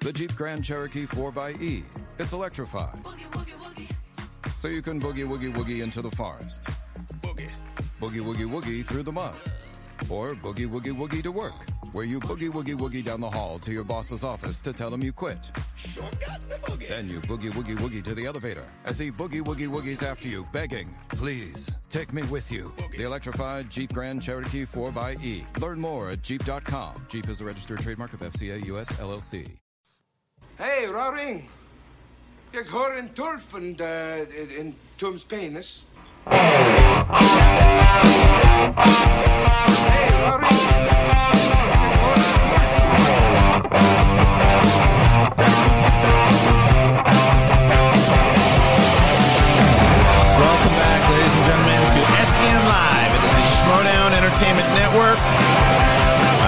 The Jeep Grand Cherokee 4xE. It's electrified. So you can boogie woogie woogie into the forest. Boogie. Boogie woogie woogie through the mud. Or boogie woogie woogie to work, where you boogie woogie woogie down the hall to your boss's office to tell him you quit. Sure got the boogie. Then you boogie woogie woogie to the elevator as he boogie woogie woogies after you, begging, please, take me with you. The electrified Jeep Grand Cherokee 4xE. Learn more at Jeep.com. Jeep is a registered trademark of FCA US LLC. Hey, Roaring. Jeg har en turf and uh, in Tom's penis. Hey, Roaring. Welcome back, ladies and gentlemen, to SEN Live. It is the Schmoedown Entertainment Network.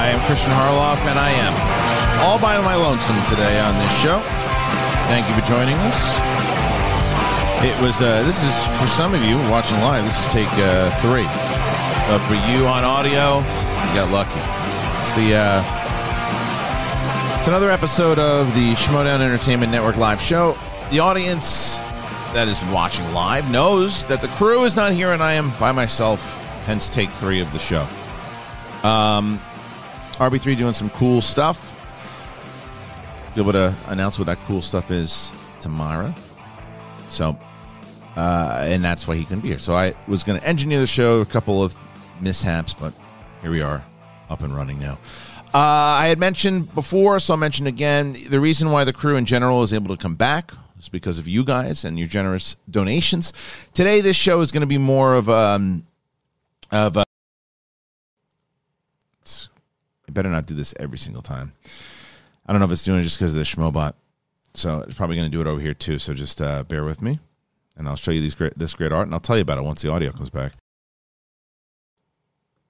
I am Kristian Harloff, and I am all by my lonesome today on this show. Thank you for joining us. It was, uh, this is for some of you watching live, this is take uh, three. But for you on audio, you got lucky. It's the, uh, it's another episode of the Schmoedown Entertainment Network live show. The audience that is watching live knows that the crew is not here and I am by myself, hence take three of the show. Um, RB3 doing some cool stuff. Be able to announce what that cool stuff is tomorrow. So, uh, and that's why he couldn't be here. So I was going to engineer the show, a couple of mishaps, but here we are, up and running now. Uh, I had mentioned before, so I'll mention again the reason why the crew in general is able to come back is because of you guys and your generous donations. Today, this show is going to be more of um of a. I better not do this every single time. I don't know if it's doing it just because of the Schmobot, so it's probably going to do it over here too. So just uh, bear with me, and I'll show you these great this great art, and I'll tell you about it once the audio comes back.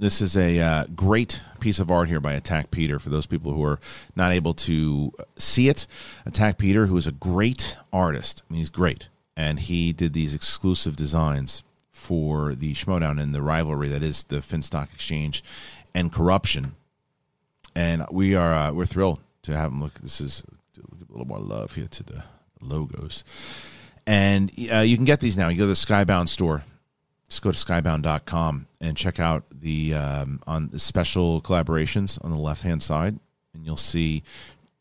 This is a uh, great piece of art here by Attack Peter. For those people who are not able to see it, Attack Peter, who is a great artist, I mean, he's great, and he did these exclusive designs for the Schmoedown and the rivalry that is the Finstock Exchange and corruption. And we are uh, we're thrilled to have him look. This is a little more love here to the logos, and uh, you can get these now. You go to the Skybound store. Just go to skybound.com and check out the um, on the special collaborations on the left hand side and you'll see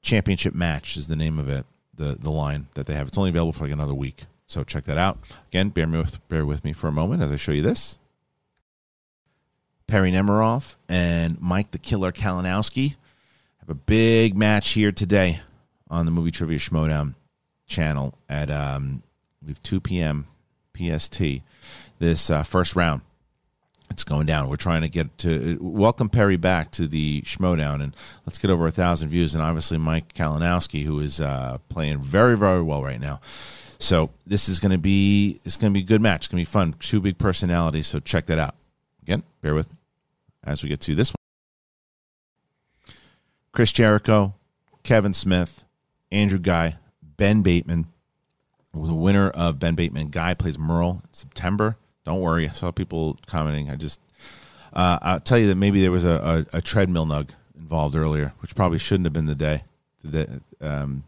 championship match is the name of it the the line that they have. It's only available for like another week. So check that out. Again bear me with bear with me for a moment as i show you this. Perry nemiroff and mike the killer kalinowski have a big match here today on the movie trivia schmoedown channel at um, have 2 p.m pst this uh, first round. It's going down. We're trying to get to welcome Perry back to the Schmoedown, and let's get over a thousand views. And obviously, Mike Kalinowski, who is uh, playing very, very well right now. So this is going to be it's going to be a good match. It's going to be fun. Two big personalities. So check that out. Again, bear with me as we get to this one. Chris Jericho, Kevin Smith, Andrew Guy, Ben Bateman. The winner of Ben Bateman Guy plays Murrell in September. Don't worry. I saw people commenting. I just, uh, I'll tell you that maybe there was a, a, a treadmill nug involved earlier, which probably shouldn't have been the day to, the, um,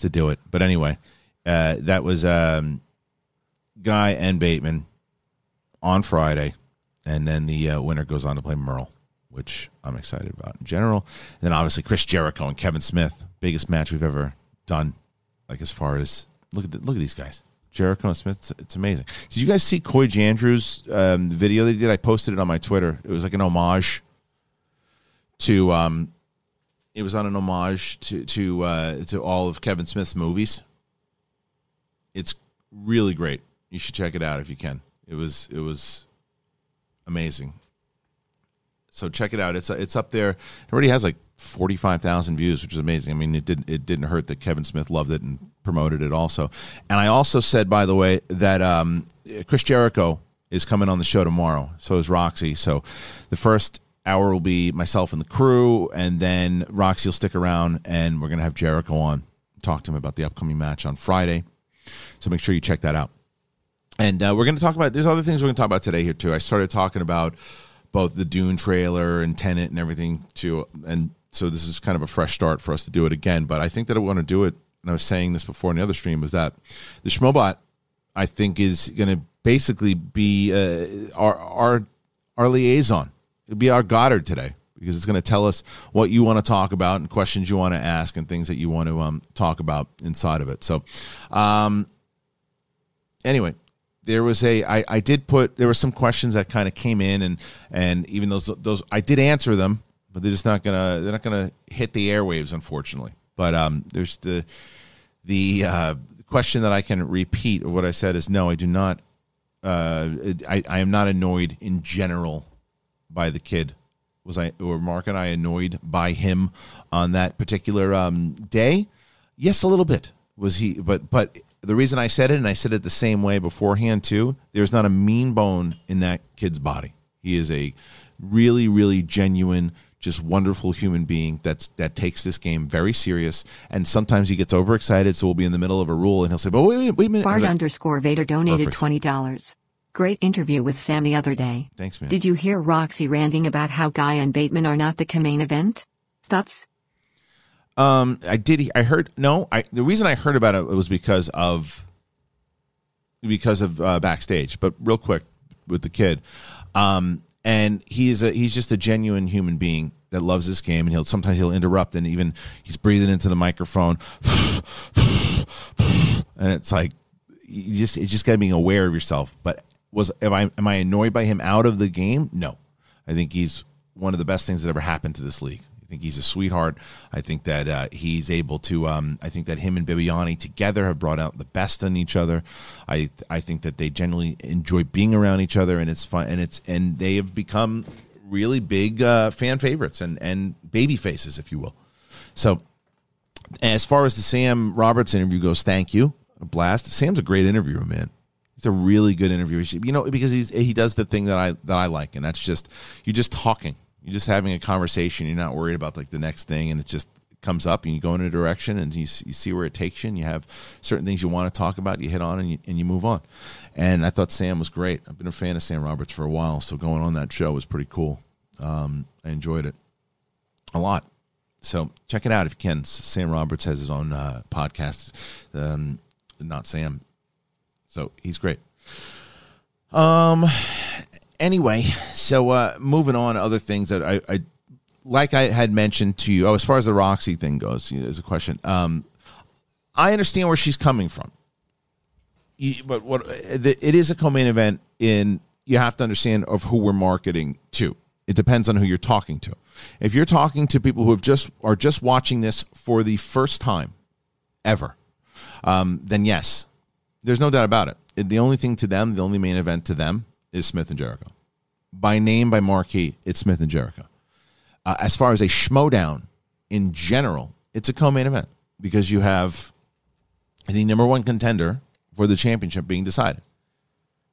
to do it. But anyway, uh, that was um, Guy and Bateman on Friday. And then the uh, winner goes on to play Murrell, which I'm excited about in general. And then obviously Chris Jericho and Kevin Smith, biggest match we've ever done. Like as far as look at the, look at these guys. Jericho and Smith, it's, it's amazing. Did you guys see Coy Jandreau's um, video they did? I posted it on my Twitter. It was like an homage to, um, it was on an homage to to uh, to all of Kevin Smith's movies. It's really great. You should check it out if you can. It was it was amazing. So check it out. It's it's up there. It already has like forty five thousand views, which is amazing. I mean, it didn't it didn't hurt that Kevin Smith loved it and promoted it also. And I also said, by the way, that um, Chris Jericho is coming on the show tomorrow. So is Roxy. So the first hour will be myself and the crew, and then Roxy will stick around, and we're gonna have Jericho on, talk to him about the upcoming match on Friday. So make sure you check that out. And uh, we're going to talk about, there's other things we're going to talk about today here too. I started talking about both the Dune trailer and Tenet and everything too. And so this is kind of a fresh start for us to do it again. But I think that I want to do it. And I was saying this before in the other stream was that the Schmobot, I think, is going to basically be uh, our our our liaison. It'll be our Goddard today because it's going to tell us what you want to talk about and questions you want to ask and things that you want to um, talk about inside of it. So, um, anyway, there was a I, I did put there were some questions that kind of came in and and even those those I did answer them, but they're just not gonna they're not gonna hit the airwaves unfortunately. But um, there's the the uh, question that I can repeat of what I said is no, I do not. Uh, I I am not annoyed in general by the kid. Was I or Mark and I annoyed by him on that particular um, day? Yes, a little bit. Was he? But but the reason I said it, and I said it the same way beforehand too, there's not a mean bone in that kid's body. He is a really, really genuine, just wonderful human being that's that takes this game very serious. And sometimes he gets overexcited, so we'll be in the middle of a rule, and he'll say, "But wait, wait, wait a minute." And I- underscore Vader donated Perfect. twenty dollars. Great interview with Sam the other day. Thanks, man. Did you hear Roxy ranting about how Guy and Bateman are not the main event? Thoughts? Um, I did. I heard. No, I. The reason I heard about it was because of because of uh, backstage. But real quick with the kid, um, and he's a he's just a genuine human being that loves this game, and he'll sometimes he'll interrupt, and even he's breathing into the microphone, and it's like you just it's just gotta being aware of yourself. But was am I am I annoyed by him out of the game? No, I think he's one of the best things that ever happened to this league. I think he's a sweetheart. I think that uh, he's able to. Um, I think that him and Bibiani together have brought out the best in each other. I I think that they generally enjoy being around each other, and it's fun. And it's and they have become really big uh, fan favorites and and baby faces, if you will. So as far as the Sam Roberts interview goes, thank you. A blast. Sam's a great interviewer, man. He's a really good interviewer. You know, because he's he does the thing that I that I like, and that's just you're just talking. You're just having a conversation. You're not worried about like the next thing, and it just comes up, and you go in a direction, and you, you see where it takes you, and you have certain things you want to talk about. You hit on, and you, and you move on. And I thought Sam was great. I've been a fan of Sam Roberts for a while, so going on that show was pretty cool. Um, I enjoyed it a lot. So check it out if you can. Sam Roberts has his own uh, podcast, um, not Sam. So he's great. Um. Anyway, so uh, moving on, other things that I, I like I had mentioned to you. Oh, as far as the Roxy thing goes, you know, there's a question. Um, I understand where she's coming from, You- but what the- it is a co-main event. In you have to understand of who we're marketing to. It depends on who you're talking to. If you're talking to people who have just are just watching this for the first time ever, um, then yes, there's no doubt about. It- The only thing to them, the only main event to them, is Smith and Jericho. By name, by marquee, it's Smith and Jericho. Uh, as far as a schmoedown in general, it's a co-main event because you have the number one contender for the championship being decided.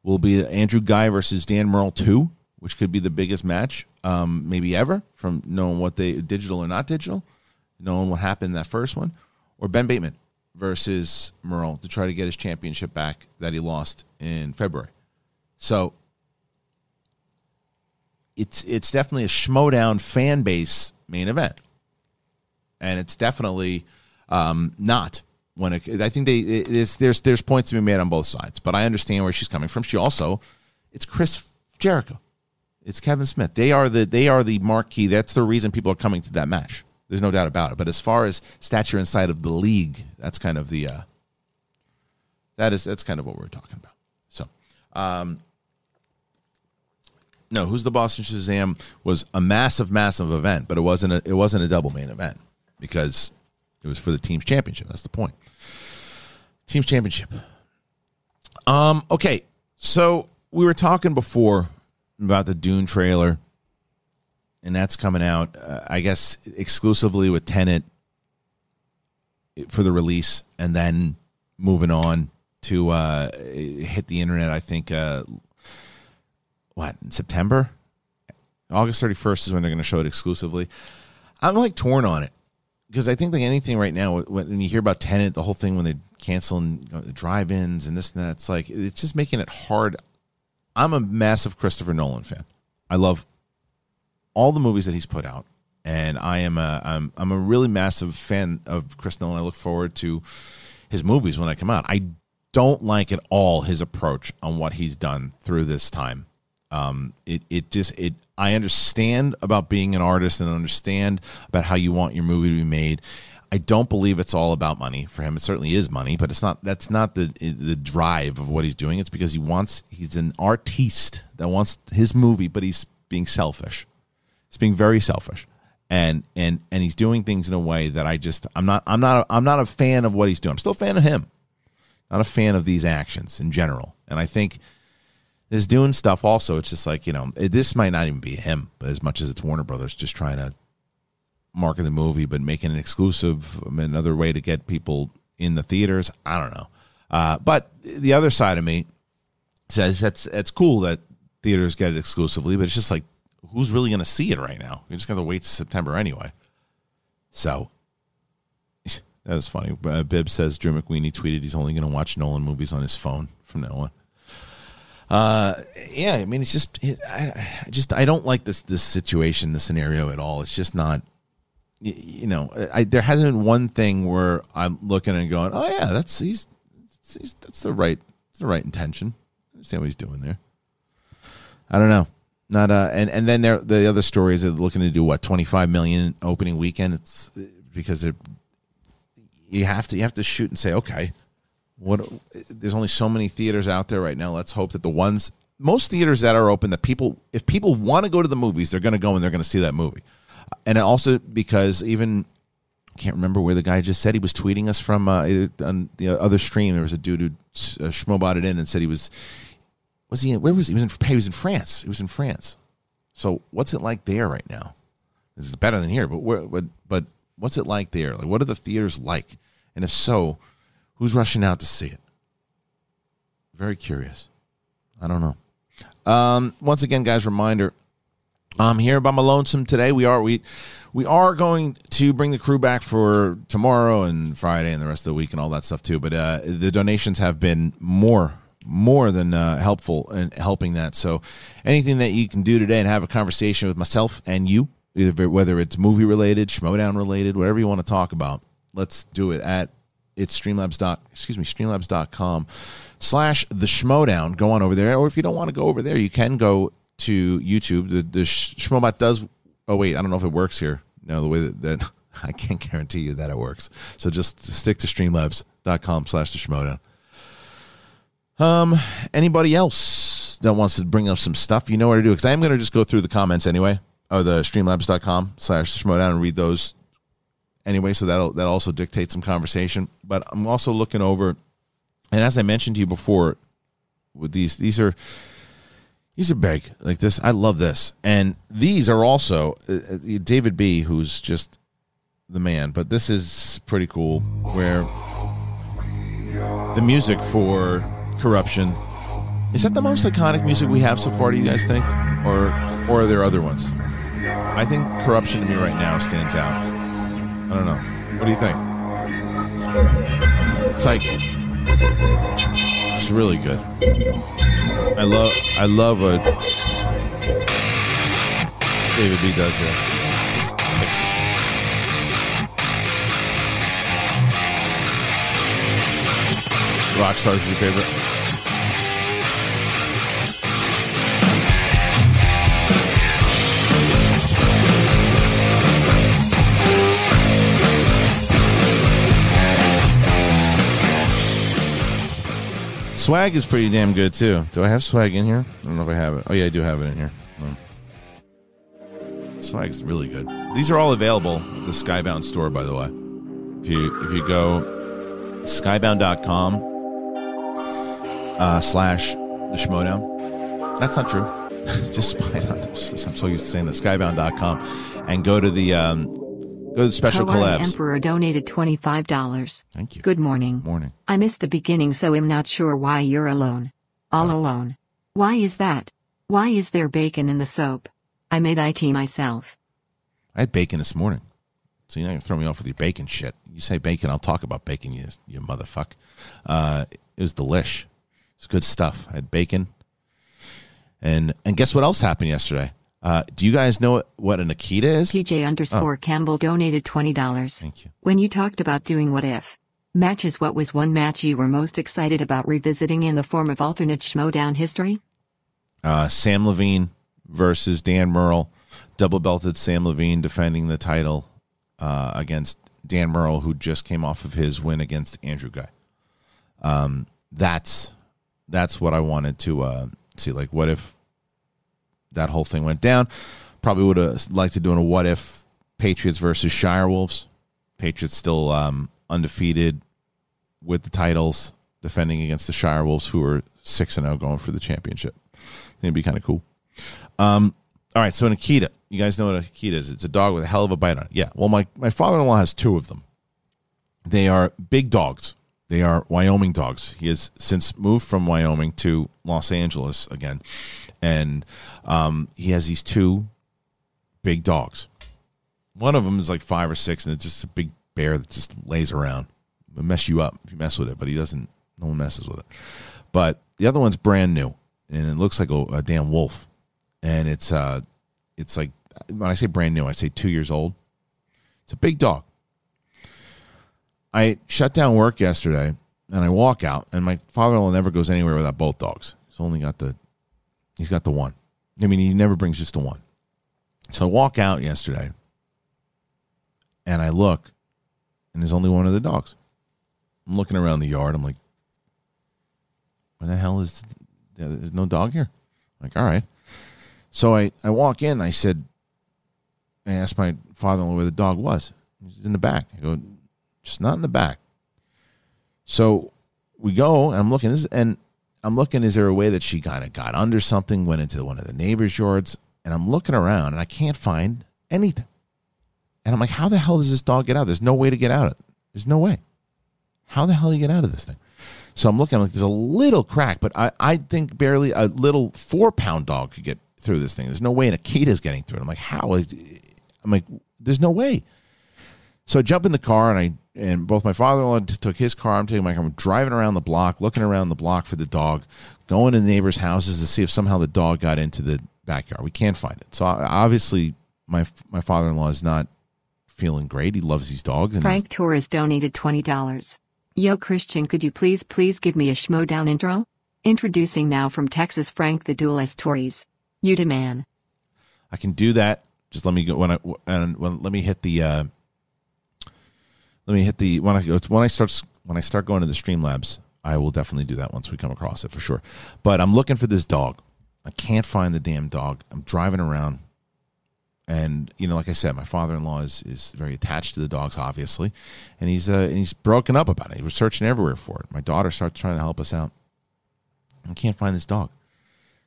Will be Andrew Guy versus Dan Murrell two, which could be the biggest match um, maybe ever from knowing what they digital or not digital, knowing what happened in that first one, or Ben Bateman versus Murrell to try to get his championship back that he lost in February. So it's it's definitely a schmoedown fan base main event, and it's definitely um, not when it, I think they it is, there's there's points to be made on both sides, but I understand where she's coming from. She also it's Chris Jericho, it's Kevin Smith. They are the they are the marquee. That's the reason people are coming to that match. There's no doubt about it. But as far as stature inside of the league, that's kind of the uh, that is that's kind of what we're talking about. So. Um, no, who's the Boston Shazam was a massive, massive event, but it wasn't a it wasn't a double main event because it was for the team's championship. That's the point. Team's championship. Um. Okay. So we were talking before about the Dune trailer, and that's coming out. Uh, I guess exclusively with Tenet for the release, and then moving on to uh, hit the internet. I think uh, what September, August thirty first is when they're going to show it exclusively. I'm like torn on it because I think like anything right now when you hear about Tenet, the whole thing when they're canceling uh, the drive-ins and this and that, it's like it's just making it hard. I'm a massive Christopher Nolan fan. I love all the movies that he's put out. and I am a I'm I'm a really massive fan of Chris Nolan. I look forward to his movies when they come out. I don't like at all his approach on what he's done through this time. Um, it it just it I understand about being an artist and understand about how you want your movie to be made. I don't believe it's all about money for him. It certainly is money, but it's not. That's not the the drive of what he's doing. It's because he wants. He's an artiste that wants his movie, but he's being selfish. He's being very selfish, and and and he's doing things in a way that I just. I'm not. I'm not. A, I'm not a fan of what he's doing. I'm still a fan of him. Not a fan of these actions in general. And I think this doing stuff also. It's just like you know, it, this might not even be him, but as much as it's Warner Brothers just trying to market the movie, but making an exclusive, another way to get people in the theaters. I don't know. Uh, but the other side of me says that's that's cool that theaters get it exclusively, but it's just like who's really going to see it right now? You're just going to wait to September anyway. So that was funny. Uh, Bib says Drew McWeeny tweeted he's only going to watch Nolan movies on his phone from now on. Uh, yeah, I mean, it's just, it, I, I just, I don't like this this situation, the scenario at all. It's just not you know, I, there hasn't been one thing where I'm looking and going, "Oh yeah, that's he's, he's that's the right that's the right intention." I understand what he's doing there. I don't know, not uh, and and then there the other stories are looking to do what 25 million opening weekend. It's because they're you have to you have to shoot and say, okay, what? There's only so many theaters out there right now. Let's hope that the ones most theaters that are open that people if people want to go to the movies, they're going to go and they're going to see that movie and also because even I can't remember where the guy just said he was tweeting us from uh, on the other stream. There was a dude who uh, schmobotted in and said he was was he where was he? he was in he was in France. He was in France. So what's it like there right now? This is better than here, but where, but but what's it like there? Like what are the theaters like? And if so, who's rushing out to see it? Very curious. I don't know. Um, once again, guys, reminder I'm here by my lonesome today. We are we we are going to bring the crew back for tomorrow and Friday and the rest of the week and all that stuff too. But uh, the donations have been more more than uh, helpful in helping that. So anything that you can do today and have a conversation with myself and you, either whether it's movie related, Schmoedown related, whatever you want to talk about, let's do it at it's streamlabs dot excuse me streamlabs.com slash the schmoedown go on over there or if you don't want to go over there you can go to YouTube. The the Schmobot does. Oh wait, I don't know if it works here. No, the way that, that I can't guarantee you that it works. So just stick to streamlabs.com slash the Schmoedown. Um, anybody else that wants to bring up some stuff, you know what to do. Because I am going to just go through the comments anyway, or the streamlabs.com slash Schmoedown and read those anyway. So that'll that also dictate some conversation. But I'm also looking over, and as I mentioned to you before, with these these are these are big like this. I love this, and these are also uh, uh, David B, who's just the man. But this is pretty cool, where the music for corruption is that the most iconic music we have so far. Do you guys think, or or are there other ones? I think corruption to me right now stands out. I don't know. What do you think? It's like it's really good. I love I love what David B does here. Just fixes it. Rockstar's your favorite? Swag is pretty damn good too. Do I have swag in here? I don't know if I have it. Oh yeah, I do have it in here. Oh. Swag's really good. These are all available at the Skybound store, by the way. If you if you go skybound.com uh, slash the schmoedown. That's not true. Just I'm so used to saying that. Skybound.com and go to the um, Go to the special Hawaii collabs. Emperor donated $25. Thank you. Good morning. Morning. I missed the beginning so I'm not sure why you're alone. All alone. Why is that? Why is there bacon in the soap? I made IT myself. I had bacon this morning. So you're not gonna throw me off with your bacon shit. You say bacon, I'll talk about bacon, you you motherfucker. Uh, it was delish. It's good stuff. I had bacon. And and guess what else happened yesterday? Uh, do you guys know what, what an Akita is? PJ underscore Campbell donated $20. Thank you. When you talked about doing what if matches, what was one match you were most excited about revisiting in the form of alternate Schmoedown history? Uh, Samm Levine versus Dan Murrell, double belted Samm Levine defending the title uh, against Dan Murrell, who just came off of his win against Andrew Guy. Um, that's that's what I wanted to uh, see. Like, what if that whole thing went down? Probably would have liked to do a what if Patriots versus Shire Wolves. Patriots still um, undefeated with the titles, defending against the Shire Wolves, who are six and zero, going for the championship. It'd be kind of cool. Um, all right, so an Akita. You guys know what an Akita is? It's a dog with a hell of a bite on it. Yeah. Well, my, my father in law has two of them. They are big dogs. They are Wyoming dogs. He has since moved from Wyoming to Los Angeles again, and um, he has these two big dogs. One of them is like five or six, and it's just a big bear that just lays around. It'll mess you up if you mess with it, but he doesn't. No one messes with it. But the other one's brand new, and it looks like a, a damn wolf. And it's uh, it's like when I say brand new, I say two years old. It's a big dog. I shut down work yesterday and I walk out and my father-in-law never goes anywhere without both dogs. He's only got the he's got the one. I mean, he never brings just the one. So I walk out yesterday and I look and there's only one of the dogs. I'm looking around the yard. I'm like, where the hell is there's no dog here? I'm like, all right. So I, I walk in. I said, I asked my father-in-law where the dog was. He's in the back. I go, just not in the back. So we go, and I'm looking, and I'm looking, is there a way that she kind of got under something, went into one of the neighbor's yards? And I'm looking around, and I can't find anything. And I'm like, how the hell does this dog get out? There's no way to get out of it. There's no way. How the hell do you get out of this thing? So I'm looking, I'm like, there's a little crack, but I, I think barely a little four pound dog could get through this thing. There's no way an Akita's getting through it. I'm like, how? I'm like, there's no way. So I jump in the car and I and both my father-in-law took his car. I'm taking my car. I'm driving around the block, looking around the block for the dog, going to the neighbors' houses to see if somehow the dog got into the backyard. We can't find it. So obviously, my my father-in-law is not feeling great. He loves these dogs. And Frank Torres donated twenty dollars. Yo, Kristian, could you please please give me a Schmoedown intro? Introducing now from Texas, Frank the Duelist Torres. You demand. I can do that. Just let me go when I and when, let me hit the. Uh, let me hit the when I when I start when I start going to the Streamlabs. I will definitely do that once we come across it for sure. But I'm looking for this dog. I can't find the damn dog. I'm driving around, and you know, like I said, my father-in-law is is very attached to the dogs, obviously, and he's uh, and he's broken up about it. He was searching everywhere for it. My daughter starts trying to help us out. I can't find this dog,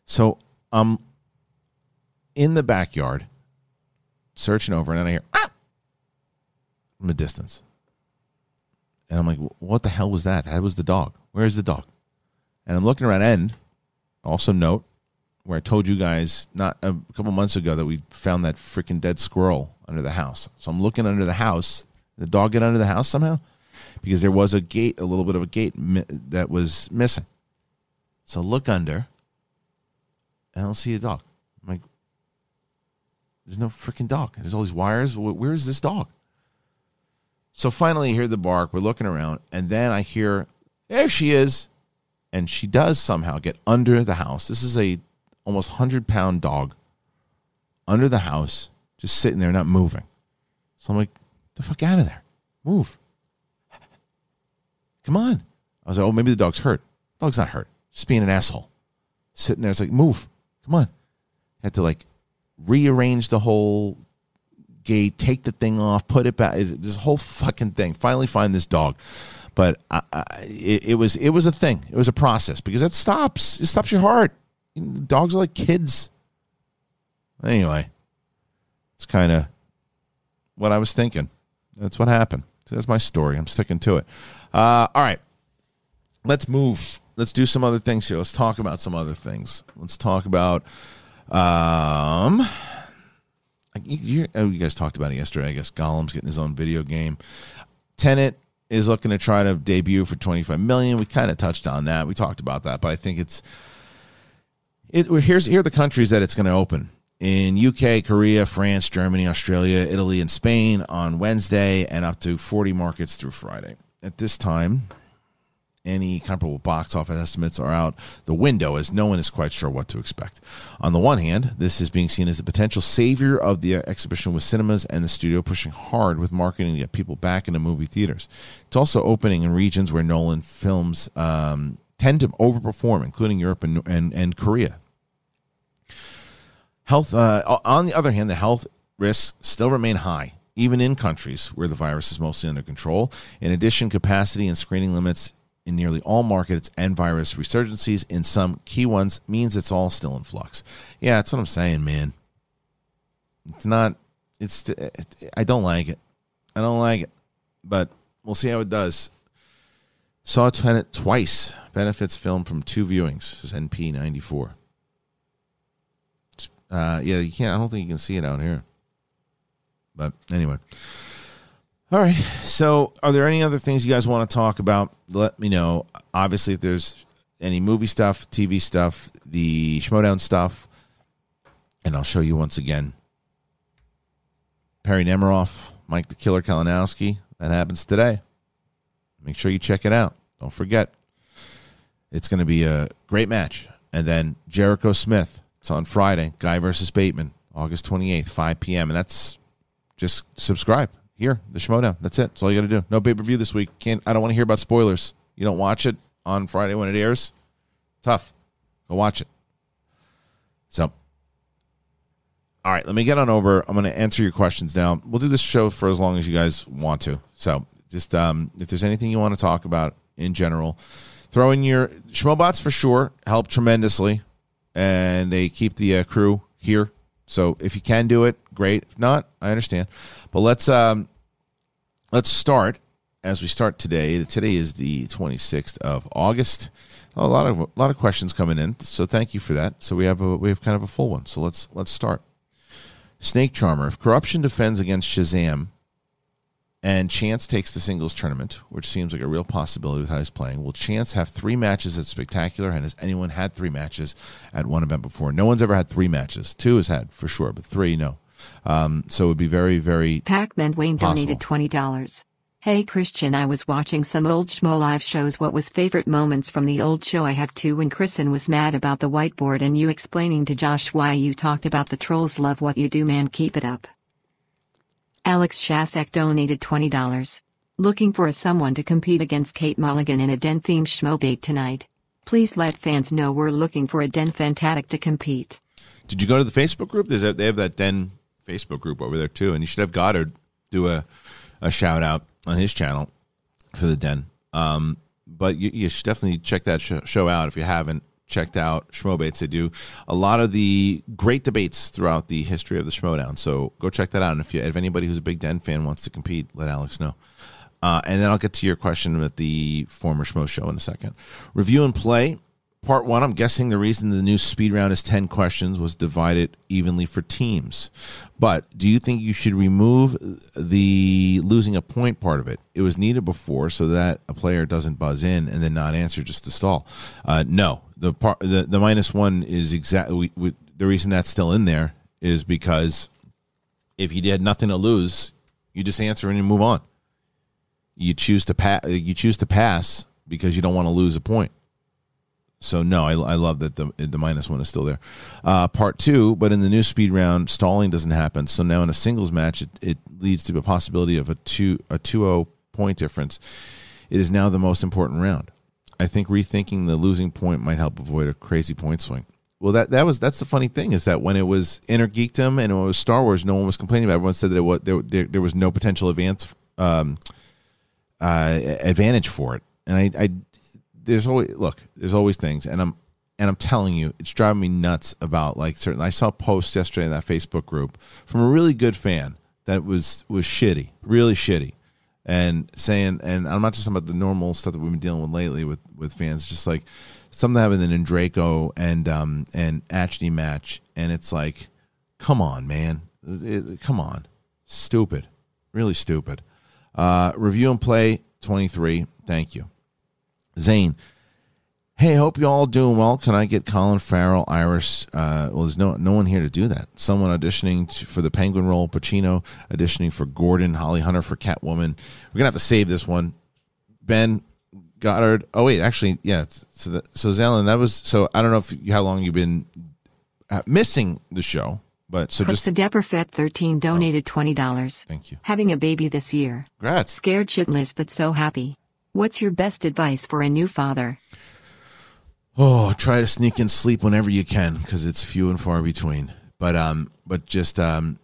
so I'm in the backyard searching over, and then I hear ah! from a distance. And I'm like, what the hell was that? That was the dog. Where's the dog? And I'm looking around. And also note where I told you guys not a couple months ago that we found that freaking dead squirrel under the house. So I'm looking under the house. The dog get under the house somehow? Because there was a gate, a little bit of a gate mi- that was missing. So look under. And I don't see a dog. I'm like, there's no freaking dog. There's all these wires. Where is this dog? So finally, I hear the bark. We're looking around, and then I hear, there she is. And she does somehow get under the house. This is a almost 100 pound dog under the house, just sitting there, not moving. So I'm like, the fuck out of there. Move. Come on. I was like, oh, maybe the dog's hurt. The dog's not hurt. Just being an asshole. Sitting there, it's like, move. Come on. I had to like rearrange the whole gate, take the thing off, put it back. This whole fucking thing. Finally, find this dog. But I, I, it, it, was it was a thing. It was a process because it stops. It stops your heart. Dogs are like kids. Anyway, it's kind of what I was thinking. That's what happened. That's my story. I'm sticking to it. Uh, all right, let's move. Let's do some other things here. Let's talk about some other things. Let's talk about. Um, you, oh, you guys talked about it yesterday. I guess Gollum's getting his own video game. Tenet is looking to try to debut for 25 million. We kind of touched on that. We talked about that, but I think it's it. Here's here are the countries that it's going to open in UK, Korea, France, Germany, Australia, Italy, and Spain on Wednesday, and up to 40 markets through Friday. At this time, any comparable box office estimates are out the window as no one is quite sure what to expect. On the one hand, this is being seen as the potential savior of the exhibition with cinemas and the studio pushing hard with marketing to get people back into movie theaters. It's also opening in regions where Nolan films um, tend to overperform, including Europe and, and, and Korea. Health. Uh, on the other hand, the health risks still remain high, even in countries where the virus is mostly under control. In addition, capacity and screening limits in nearly all markets and virus resurgencies in some key ones means it's all still in flux. Yeah, that's what I'm saying, man. It's not. It's. I don't like it. I don't like it, but we'll see how it does. Saw Tenet twice. Benefits film from two viewings. This is NP ninety four. Uh, yeah, you can't. I don't think you can see it out here. But anyway. All right. So, are there any other things you guys want to talk about? Let me know. Obviously, if there's any movie stuff, TV stuff, the Schmoedown stuff, and I'll show you once again. Perry Nemiroff, Mike the Killer Kalinowski. That happens today. Make sure you check it out. Don't forget. It's going to be a great match. And then Jericho Smith. It's on Friday. Guy versus Bateman, August 28th, 5 p.m. And that's just subscribe here, the Schmoedown. That's it. That's all you got to do. No pay per view this week. Can't. I don't want to hear about spoilers. You don't watch it on Friday when it airs. Tough. Go watch it. So, all right, let me get on over. I'm going to answer your questions now. We'll do this show for as long as you guys want to. So, just um, if there's anything you want to talk about in general, throw in your Schmobots for sure. Help tremendously, and they keep the uh, crew here. So, if you can do it, great. If not, I understand. But let's um, let's start as we start today. Today is the 26th of August. A lot of a lot of questions coming in, so thank you for that. So we have a we have kind of a full one. So let's let's start. Snake Charmer. If Corruption defends against Shazam, and Chance takes the singles tournament, which seems like a real possibility with how he's playing, will Chance have three matches at Spectacular? And has anyone had three matches at one event before? No one's ever had three matches. Two has had for sure, but three, no. Um, so it would be very, very. Pac-Man Wayne Possible. donated twenty dollars. Hey Kristian, I was watching some old Schmo live shows. What was favorite moments from the old show? I have two. When Kristen was mad about the whiteboard and you explaining to Josh why you talked about the trolls. Love what you do, man. Keep it up. Alex Shasek donated twenty dollars. Looking for a someone to compete against Kate Mulligan in a den themed schmobate tonight. Please let fans know we're looking for a den fantastic to compete. Did you go to the Facebook group? There's a, they have that Den Facebook group over there too, and you should have Goddard do a, a shout out on his channel for the Den. Um, but you, you should definitely check that sh- show out if you haven't checked out Schmobates. They do a lot of the great debates throughout the history of the Schmoedown. So go check that out. And if you, if anybody who's a big Den fan wants to compete, let Alex know. Uh, and then I'll get to your question at the former Schmo show in a second. Review and play. Part one, I'm guessing the reason the new speed round is 10 questions was divided evenly for teams. But do you think you should remove the losing a point part of it? It was needed before so that a player doesn't buzz in and then not answer just to stall. Uh, no, the part the, the minus one is exactly the reason that's still in there is because if you had nothing to lose, you just answer and you move on. You choose to pass. You choose to pass because you don't want to lose a point. So no, I, I love that the the minus one is still there. Uh, part two, but in the new speed round, stalling doesn't happen. So now in a singles match, it, it leads to a possibility of a two a 2-0 point difference. It is now the most important round. I think rethinking the losing point might help avoid a crazy point swing. Well, that that was that's the funny thing is that when it was Inner Geekdom and it was Star Wars, no one was complaining about. It. Everyone said that was, there, there there was no potential advance um, uh, advantage for it, and I, I there's always look there's always things and i'm and i'm telling you it's driving me nuts about like certain i saw posts yesterday in that facebook group from a really good fan that was was shitty really shitty and saying and i'm not just talking about the normal stuff that we've been dealing with lately with with fans just like something happened in Draco and um and Achny match and it's like come on man. It- it- come on. Stupid. Really stupid. Uh review and play 23 thank you. Zane, Hey, hope you all doing well. Can I get Colin Farrell, Iris? Uh, well, there's no no one here to do that. Someone auditioning to, for the Penguin role, Pacino auditioning for Gordon, Holly Hunter for Catwoman. We're gonna have to save this one. Ben Goddard. Oh wait, actually, yeah. So, the, so Zalen, that was so. I don't know if how long you've been uh, missing the show, but so just Depperfet 13 donated $20. thank you. Having a baby this year. Congrats. Scared shitless but so happy. What's your best advice for a new father? Oh, try to sneak in sleep whenever you can because it's few and far between. But um, but just um,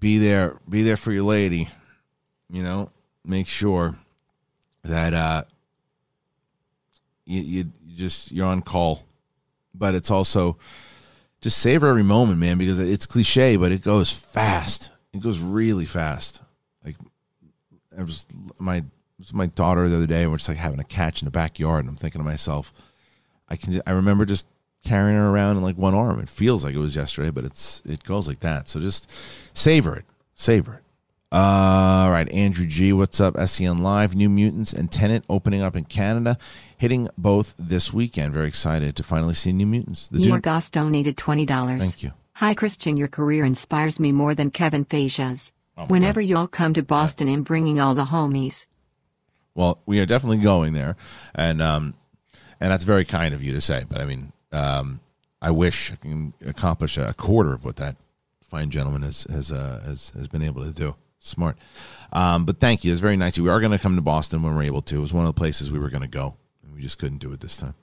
be there, be there for your lady. You know, make sure that uh, you, you just you're on call. But it's also just savor every moment, man, because it's cliche, but it goes fast. It goes really fast. Like I was my was my daughter the other day, and we're just like having a catch in the backyard, and I'm thinking to myself. I can I remember just carrying her around in like one arm. It feels like it was yesterday, but it's it goes like that. So just savor it, savor it. All right, Andrew G, what's up? SEN Live, New Mutants and Tenet opening up in Canada, hitting both this weekend. Very excited to finally see New Mutants. The Your Goss donated $20. Thank you. Hi Kristian, your career inspires me more than Kevin Feige's. Oh, Whenever you all come to Boston and bringing all the homies. Well, we are definitely going there, and um, and that's very kind of you to say. But I mean, um, I wish I can accomplish a quarter of what that fine gentleman has has uh, has, has been able to do. Smart, um, but thank you. It's very nice. We are going to come to Boston when we're able to. It was one of the places we were going to go, and we just couldn't do it this time.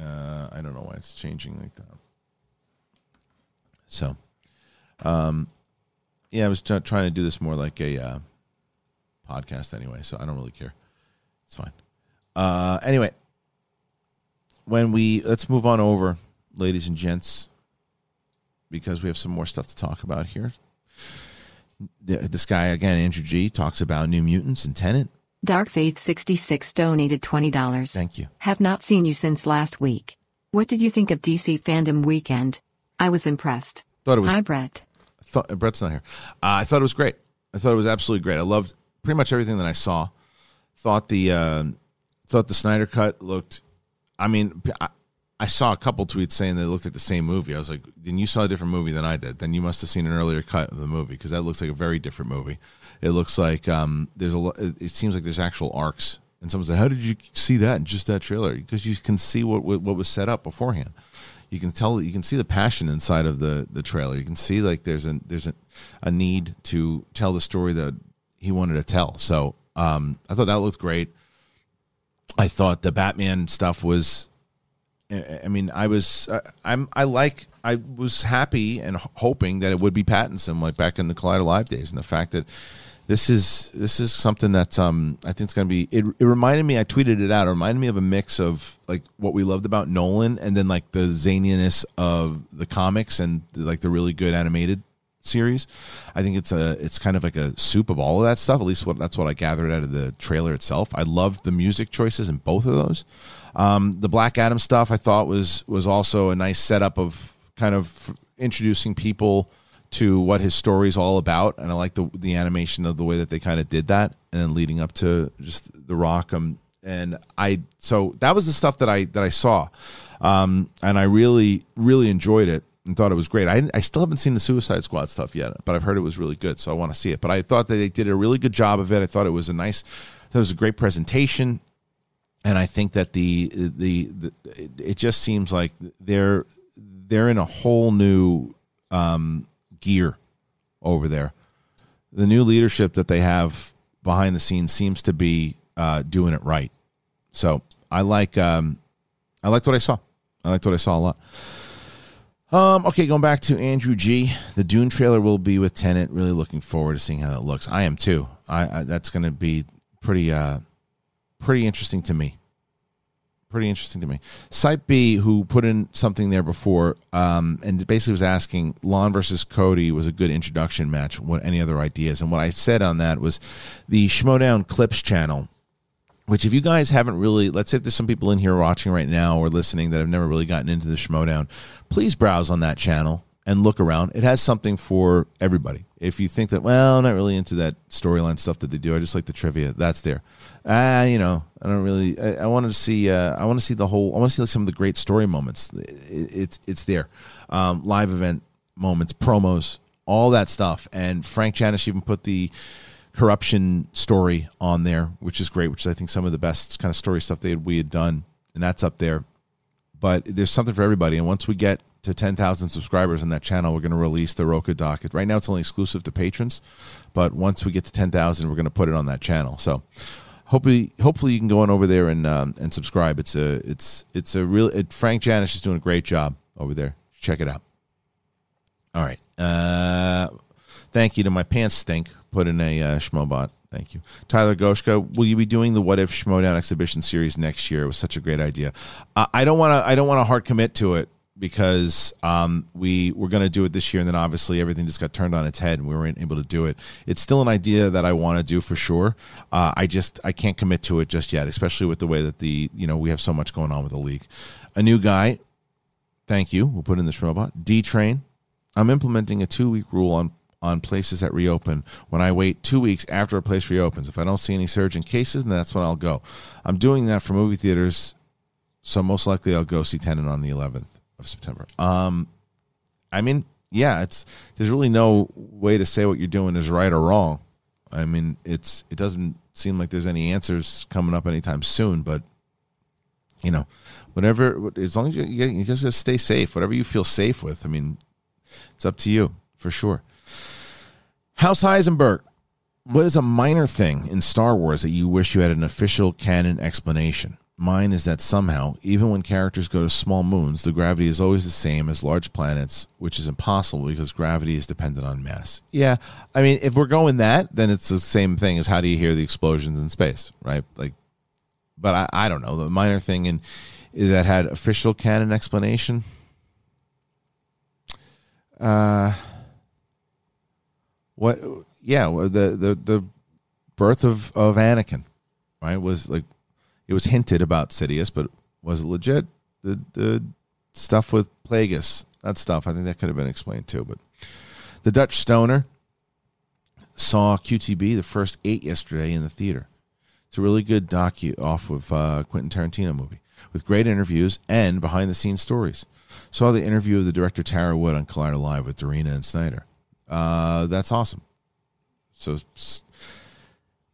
Uh, I don't know why it's changing like that. So, um, yeah, I was t- trying to do this more like a uh, podcast anyway, so I don't really care. It's fine. Uh, anyway, when we let's move on over, ladies and gents, because we have some more stuff to talk about here. This guy again, Andrew G, talks about New Mutants and Tenet. Dark Faith 66 donated $20. Thank you. Have not seen you since last week. What did you think of DC Fandom Weekend? I was impressed. Thought it was Hi Brett. thought Brett's not here. Uh, I thought it was great. I thought it was absolutely great. I loved pretty much everything that I saw. Thought the uh, thought the Snyder cut looked. I mean, I, I saw a couple tweets saying they looked like the same movie. I was like, then you saw a different movie than I did. Then you must have seen an earlier cut of the movie because that looks like a very different movie. It looks like um, there's a. It seems like there's actual arcs. And someone's like, "How did you see that in just that trailer?" Because you can see what what what was set up beforehand you can tell you can see the passion inside of the the trailer you can see like there's a there's a, a need to tell the story that he wanted to tell so um i thought that looked great i thought the batman stuff was i mean i was i'm i like i was happy and hoping that it would be pattinson like back in the collider live days and the fact that this is this is something that um, I think it's going to be. It, it reminded me. I tweeted it out. It reminded me of a mix of like what we loved about Nolan, and then like the zaniness of the comics and like the really good animated series. I think it's a it's kind of like a soup of all of that stuff. At least what that's what I gathered out of the trailer itself. I loved the music choices in both of those. Um, the Black Adam stuff I thought was was also a nice setup of kind of introducing people to what his story is all about, and I like the the animation of the way that they kind of did that, and then leading up to just the Rock. Um, and I so that was the stuff that I that I saw, um, and I really really enjoyed it and thought it was great. I I still haven't seen the Suicide Squad stuff yet, but I've heard it was really good, so I want to see it. But I thought that they did a really good job of it. I thought it was a nice, that was a great presentation and I think that the the, the it- just seems like they're they're in a whole new um, gear over there. The new leadership that they have behind the scenes seems to be uh, doing it right. So I like um, I liked what I saw. I liked what I saw a lot. Um, okay, going back to Andrew G. The Dune trailer will be with Tenet. Really looking forward to seeing how that looks. I am too. I, I that's going to be pretty uh, pretty interesting to me. Pretty interesting to me. Site B, who put in something there before, um, and basically was asking, Lon versus Cody was a good introduction match. What any other ideas? And what I said on that was the Schmoedown Clips channel which if you guys haven't really let's say there's some people in here watching right now or listening that have never really gotten into the schmoedown please browse on that channel and look around. It has something for everybody. If you think that, well, I'm not really into that storyline stuff that they do. I just like the trivia. That's there. Ah, you know, I don't really. I, I wanted to see. Uh, I want to see the whole. I want to see like some of the great story moments. It, it's it's there. Um, live event moments, promos, all that stuff. And Frank Janisch even put the corruption story on there, which is great. Which is I think some of the best kind of story stuff that we had done, and that's up there. But there's something for everybody. And once we get to 10,000 subscribers on that channel, we're going to release the Roku docket. Right now, it's only exclusive to patrons, but once we get to 10,000, we're going to put it on that channel. So hopefully, hopefully you can go on over there and um, and subscribe. It's a it's it's a real. It, Frank Janisch is doing a great job over there. Check it out. All right. Uh, thank you to my pants stink. Put in a uh, schmobot. Thank you, Tyler Goshka. Will you be doing the What If Schmoedown exhibition series next year? It was such a great idea. I don't want to. I don't want to hard commit to it because um, we were going to do it this year, and then obviously everything just got turned on its head, and we weren't able to do it. It's still an idea that I want to do for sure. Uh, I just I can't commit to it just yet, especially with the way that the you know we have so much going on with the league. A new guy. Thank you. We'll put in this robot. D Train. I'm implementing a two week rule on on places that reopen when I wait two weeks after a place reopens. If I don't see any surge in cases, then that's when I'll go. I'm doing that for movie theaters, so most likely I'll go see Tenet on the 11th of September. Um, I mean, yeah, it's there's really no way to say what you're doing is right or wrong. I mean, it's it doesn't seem like there's any answers coming up anytime soon, but you know, whatever as long as you you just stay safe, whatever you feel safe with. I mean, it's up to you for sure. House Heisenberg, what is a minor thing in Star Wars that you wish you had an official canon explanation? Mine is that somehow, even when characters go to small moons, the gravity is always the same as large planets, which is impossible because gravity is dependent on mass. Yeah, I mean, if we're going that, then it's the same thing as how do you hear the explosions in space, right? Like, but I, I don't know. The minor thing in that had official canon explanation. Uh, what? Yeah, the the the birth of of Anakin, right? Was like it was hinted about Sidious, but was it legit? The the stuff with Plagueis, that stuff, I think that could have been explained too. But the Dutch Stoner saw QT8 the first eight yesterday in the theater. It's a really good docu off of uh, Quentin Tarantino movie with great interviews and behind the scenes stories. Saw the interview of the director Tara Wood on Collider Live with Dorina and Snyder. Uh, that's awesome. So,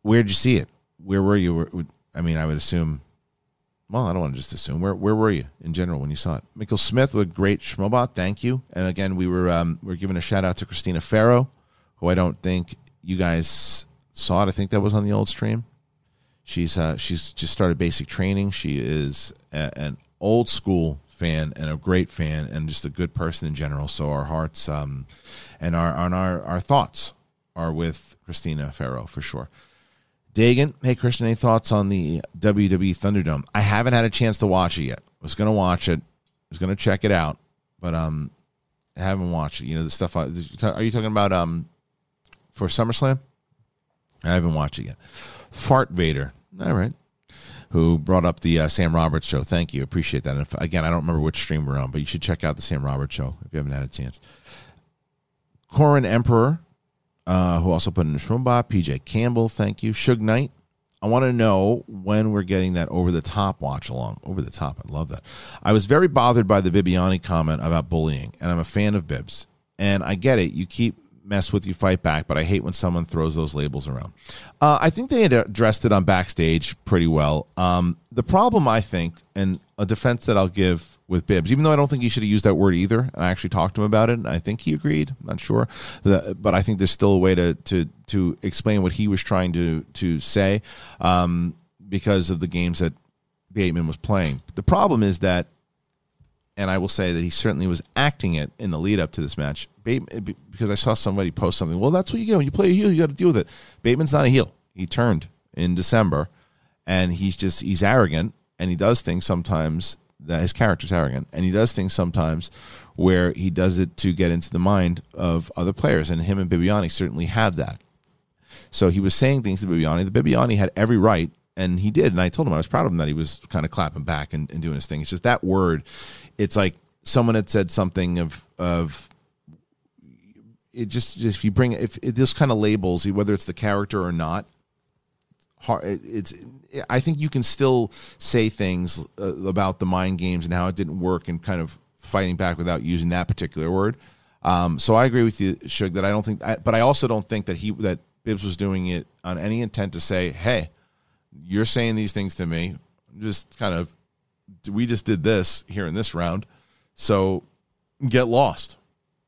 where'd you see it? Where were you? I mean, I would assume. Well, I don't want to just assume. Where where were you in general when you saw it? Michael Smith with great schmobot. Thank you. And again, we were um, we are giving a shout out to Christina Farrow, who I don't think you guys saw it. I think that was on the old stream. She's uh, she's just started basic training. She is a, an old school fan and a great fan and just a good person in general. So our hearts um, and our and our our thoughts are with Christina Farrow for sure. Dagan, hey Kristian, any thoughts on the WWE Thunderdome? I haven't had a chance to watch it yet. I was gonna watch it. I was gonna check it out, but um, I haven't watched it. You know the stuff. Are you talking about um, for SummerSlam? I haven't watched it yet. Fart Vader. All right. Who brought up the uh, Sam Roberts show? Thank you, appreciate that. And if, again, I don't remember which stream we're on, but you should check out the Sam Roberts show if you haven't had a chance. Corin Emperor uh, who also put in a robot. PJ Campbell, thank you. Suge Knight. I want to know when we're getting that over the top watch along. Over the top. I love that. I was very bothered by the Bibbiani comment about bullying, and I'm a fan of Bibs. And I get it. You keep mess with you fight back but i hate when someone throws those labels around uh, i think they had addressed it on backstage pretty well um, the problem i think and a defense that i'll give with Bibbs, even though I don't think he should have used that word either. And I actually talked to him about it, and I think he agreed. I'm not sure, but I think there's still a way to to to explain what he was trying to to say um, because of the games that Bateman was playing. The problem is that, and I will say that he certainly was acting it in the lead up to this match. Bateman, eh, because I saw somebody post something. Well, that's what you get when you play a heel. You got to deal with it. Bateman's not a heel. He turned in December, and he's just he's arrogant and he does things sometimes that his character's arrogant, and he does things sometimes where he does it to get into the mind of other players, and him and Bibbiani certainly have that. So he was saying things to Bibbiani. The Bibbiani had every right, and he did. And I told him I was proud of him that he was kind of clapping back and, and doing his thing. It's just that word. It's like someone had said something of of it just, just if you bring if it, this kind of labels whether it's the character or not it's i think you can still say things uh, about the mind games and how it didn't work and kind of fighting back without using that particular word. Um, so i agree with you Shug, that i don't think but i also don't think that he that bibbs was doing it on any intent to say hey you're saying these things to me just kind of we just did this here in this round so get lost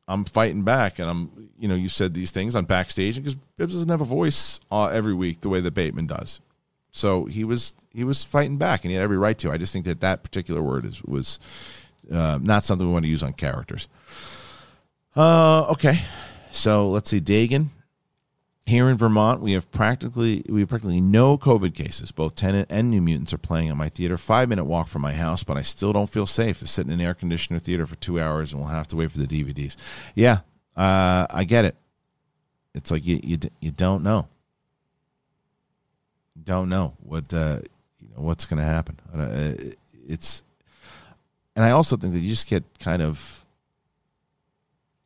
I'm fighting back, and I'm, you know, you said these things on backstage because Bibbs doesn't have a voice uh, every week the way that Bateman does. So he was he was fighting back, and he had every right to. I just think that that particular word is was uh, not something we want to use on characters. Uh, okay, so let's see, Dagan. Here in Vermont, we have practically we have practically no COVID cases. Both Tenet and New Mutants are playing at my theater, five minute walk from my house, but I still don't feel safe to sit in an air conditioner theater for two hours, and we'll have to wait for the DVDs. Yeah, uh, I get it. It's like you you you don't know, don't know what uh, you know what's going to happen. Uh, it's, and I also think that you just get kind of,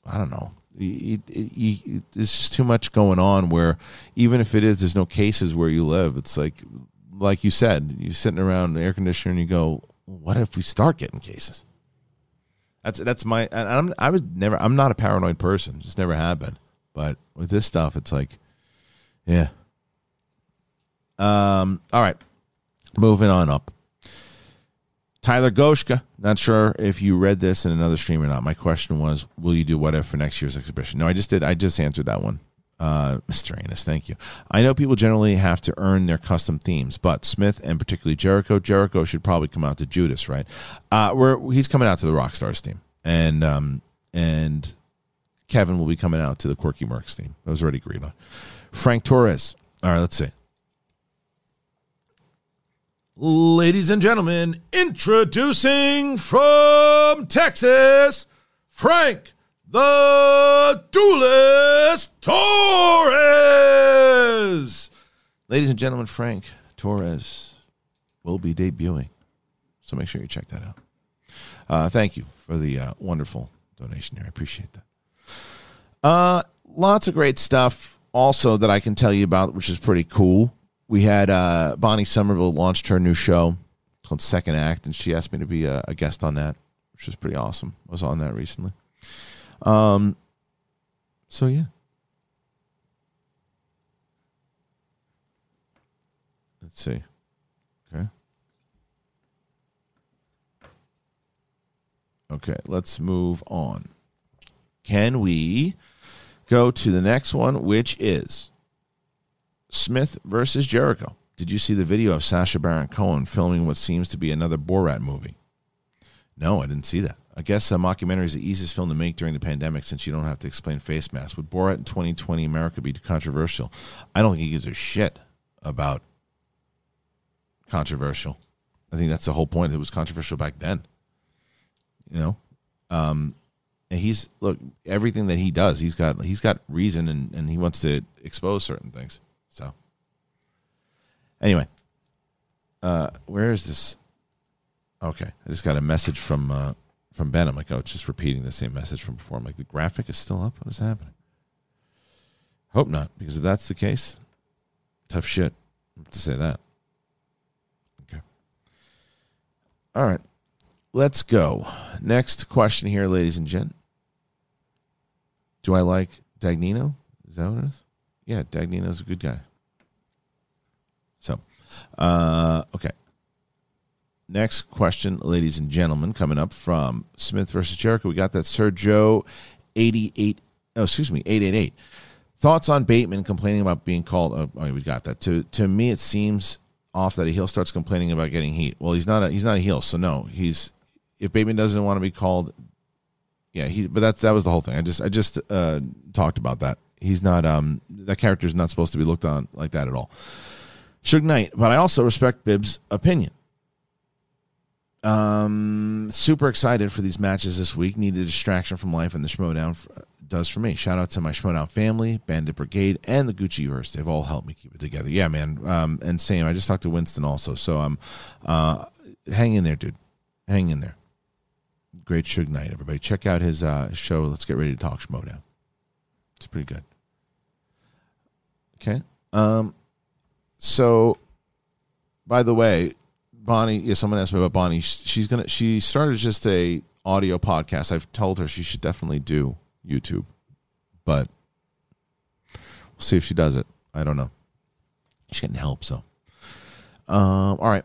I don't know you, you, you, there's just too much going on where even if it is there's no cases where you live. It's like like you said you're sitting around the air conditioner and you go what if we start getting cases? That's that's my I'm I was never I'm not a paranoid person. Just never have been. But with this stuff it's like yeah. Um all right. Moving on up Tyler Goshka, not sure if you read this in another stream or not. My question was, will you do what if for next year's exhibition? No, I just did. I just answered that one. Uh, Mr. Anus, thank you. I know people generally have to earn their custom themes, but Smith and particularly Jericho, Jericho should probably come out to Judas, right? Uh, where he's coming out to the Rockstars theme, and um, and Kevin will be coming out to the Quirky Mercs theme. That was already agreed on. Frank Torres. All right, let's see. Ladies and gentlemen, introducing from Texas, Frank the Duelist Torres. Ladies and gentlemen, Frank Torres will be debuting. So make sure you check that out. Uh, thank you for the uh, wonderful donation here. I appreciate that. Uh, lots of great stuff also that I can tell you about, which is pretty cool we had uh, Bonnie Somerville launched her new show called Second Act, and she asked me to be a, a, guest on that, which is pretty awesome. I was on that recently. Um, so yeah. Let's see. Okay. Okay, let's move on. Can we go to the next one, which is Smith versus Jericho. Did you see the video of Sacha Baron Cohen filming what seems to be another Borat movie? No, I didn't see that. I guess a mockumentary is the easiest film to make during the pandemic since you don't have to explain face masks. Would Borat in 2020 America be controversial? I don't think he gives a shit about controversial. I think that's the whole point. It was controversial back then. You know, um, and he's look everything that he does. He's got he's got reason and and he wants to expose certain things. So, anyway, uh, where is this? Okay, I just got a message from uh, from Ben. I'm like, oh, it's just repeating the same message from before. I'm like, the graphic is still up. What is happening? Hope not, because if that's the case, tough shit. to say that. Okay. All right. Let's go. Next question here, ladies and gent. Do I like Dagnino? Is that what it is? Yeah, Dagnino's a good guy. So, uh, okay. Next question, ladies and gentlemen, coming up from Smith versus Jericho. We got that Sir Joe 88, oh, excuse me, 888. Thoughts on Bateman complaining about being called? Oh, oh, we got that. To to me, it seems off that a heel starts complaining about getting heat. Well, he's not a he's not a heel, so no. He's if Bateman doesn't want to be called, yeah. He but that's that was the whole thing. I just I just uh, talked about that. He's not um that character is not supposed to be looked on like that at all. Suge Knight, but I also respect Bibbs' opinion. Um, super excited for these matches this week. Need a distraction from life, and the Schmoedown does for me. Shout out to my Schmoedown family, Bandit Brigade, and the Gucci verse. They've all helped me keep it together. Yeah, man. Um, and same. I just talked to Winston also, so I'm uh, hang in there, dude. Hang in there. Great Suge Knight, everybody. Check out his uh, show. Let's get ready to talk Schmoedown. It's pretty good. Okay. Um. So, by the way, Bonnie. Yeah, someone asked me about Bonnie. She's gonna. She started just a audio podcast. I've told her she should definitely do YouTube, but we'll see if she does it. I don't know. She's getting help, so. Um. All right.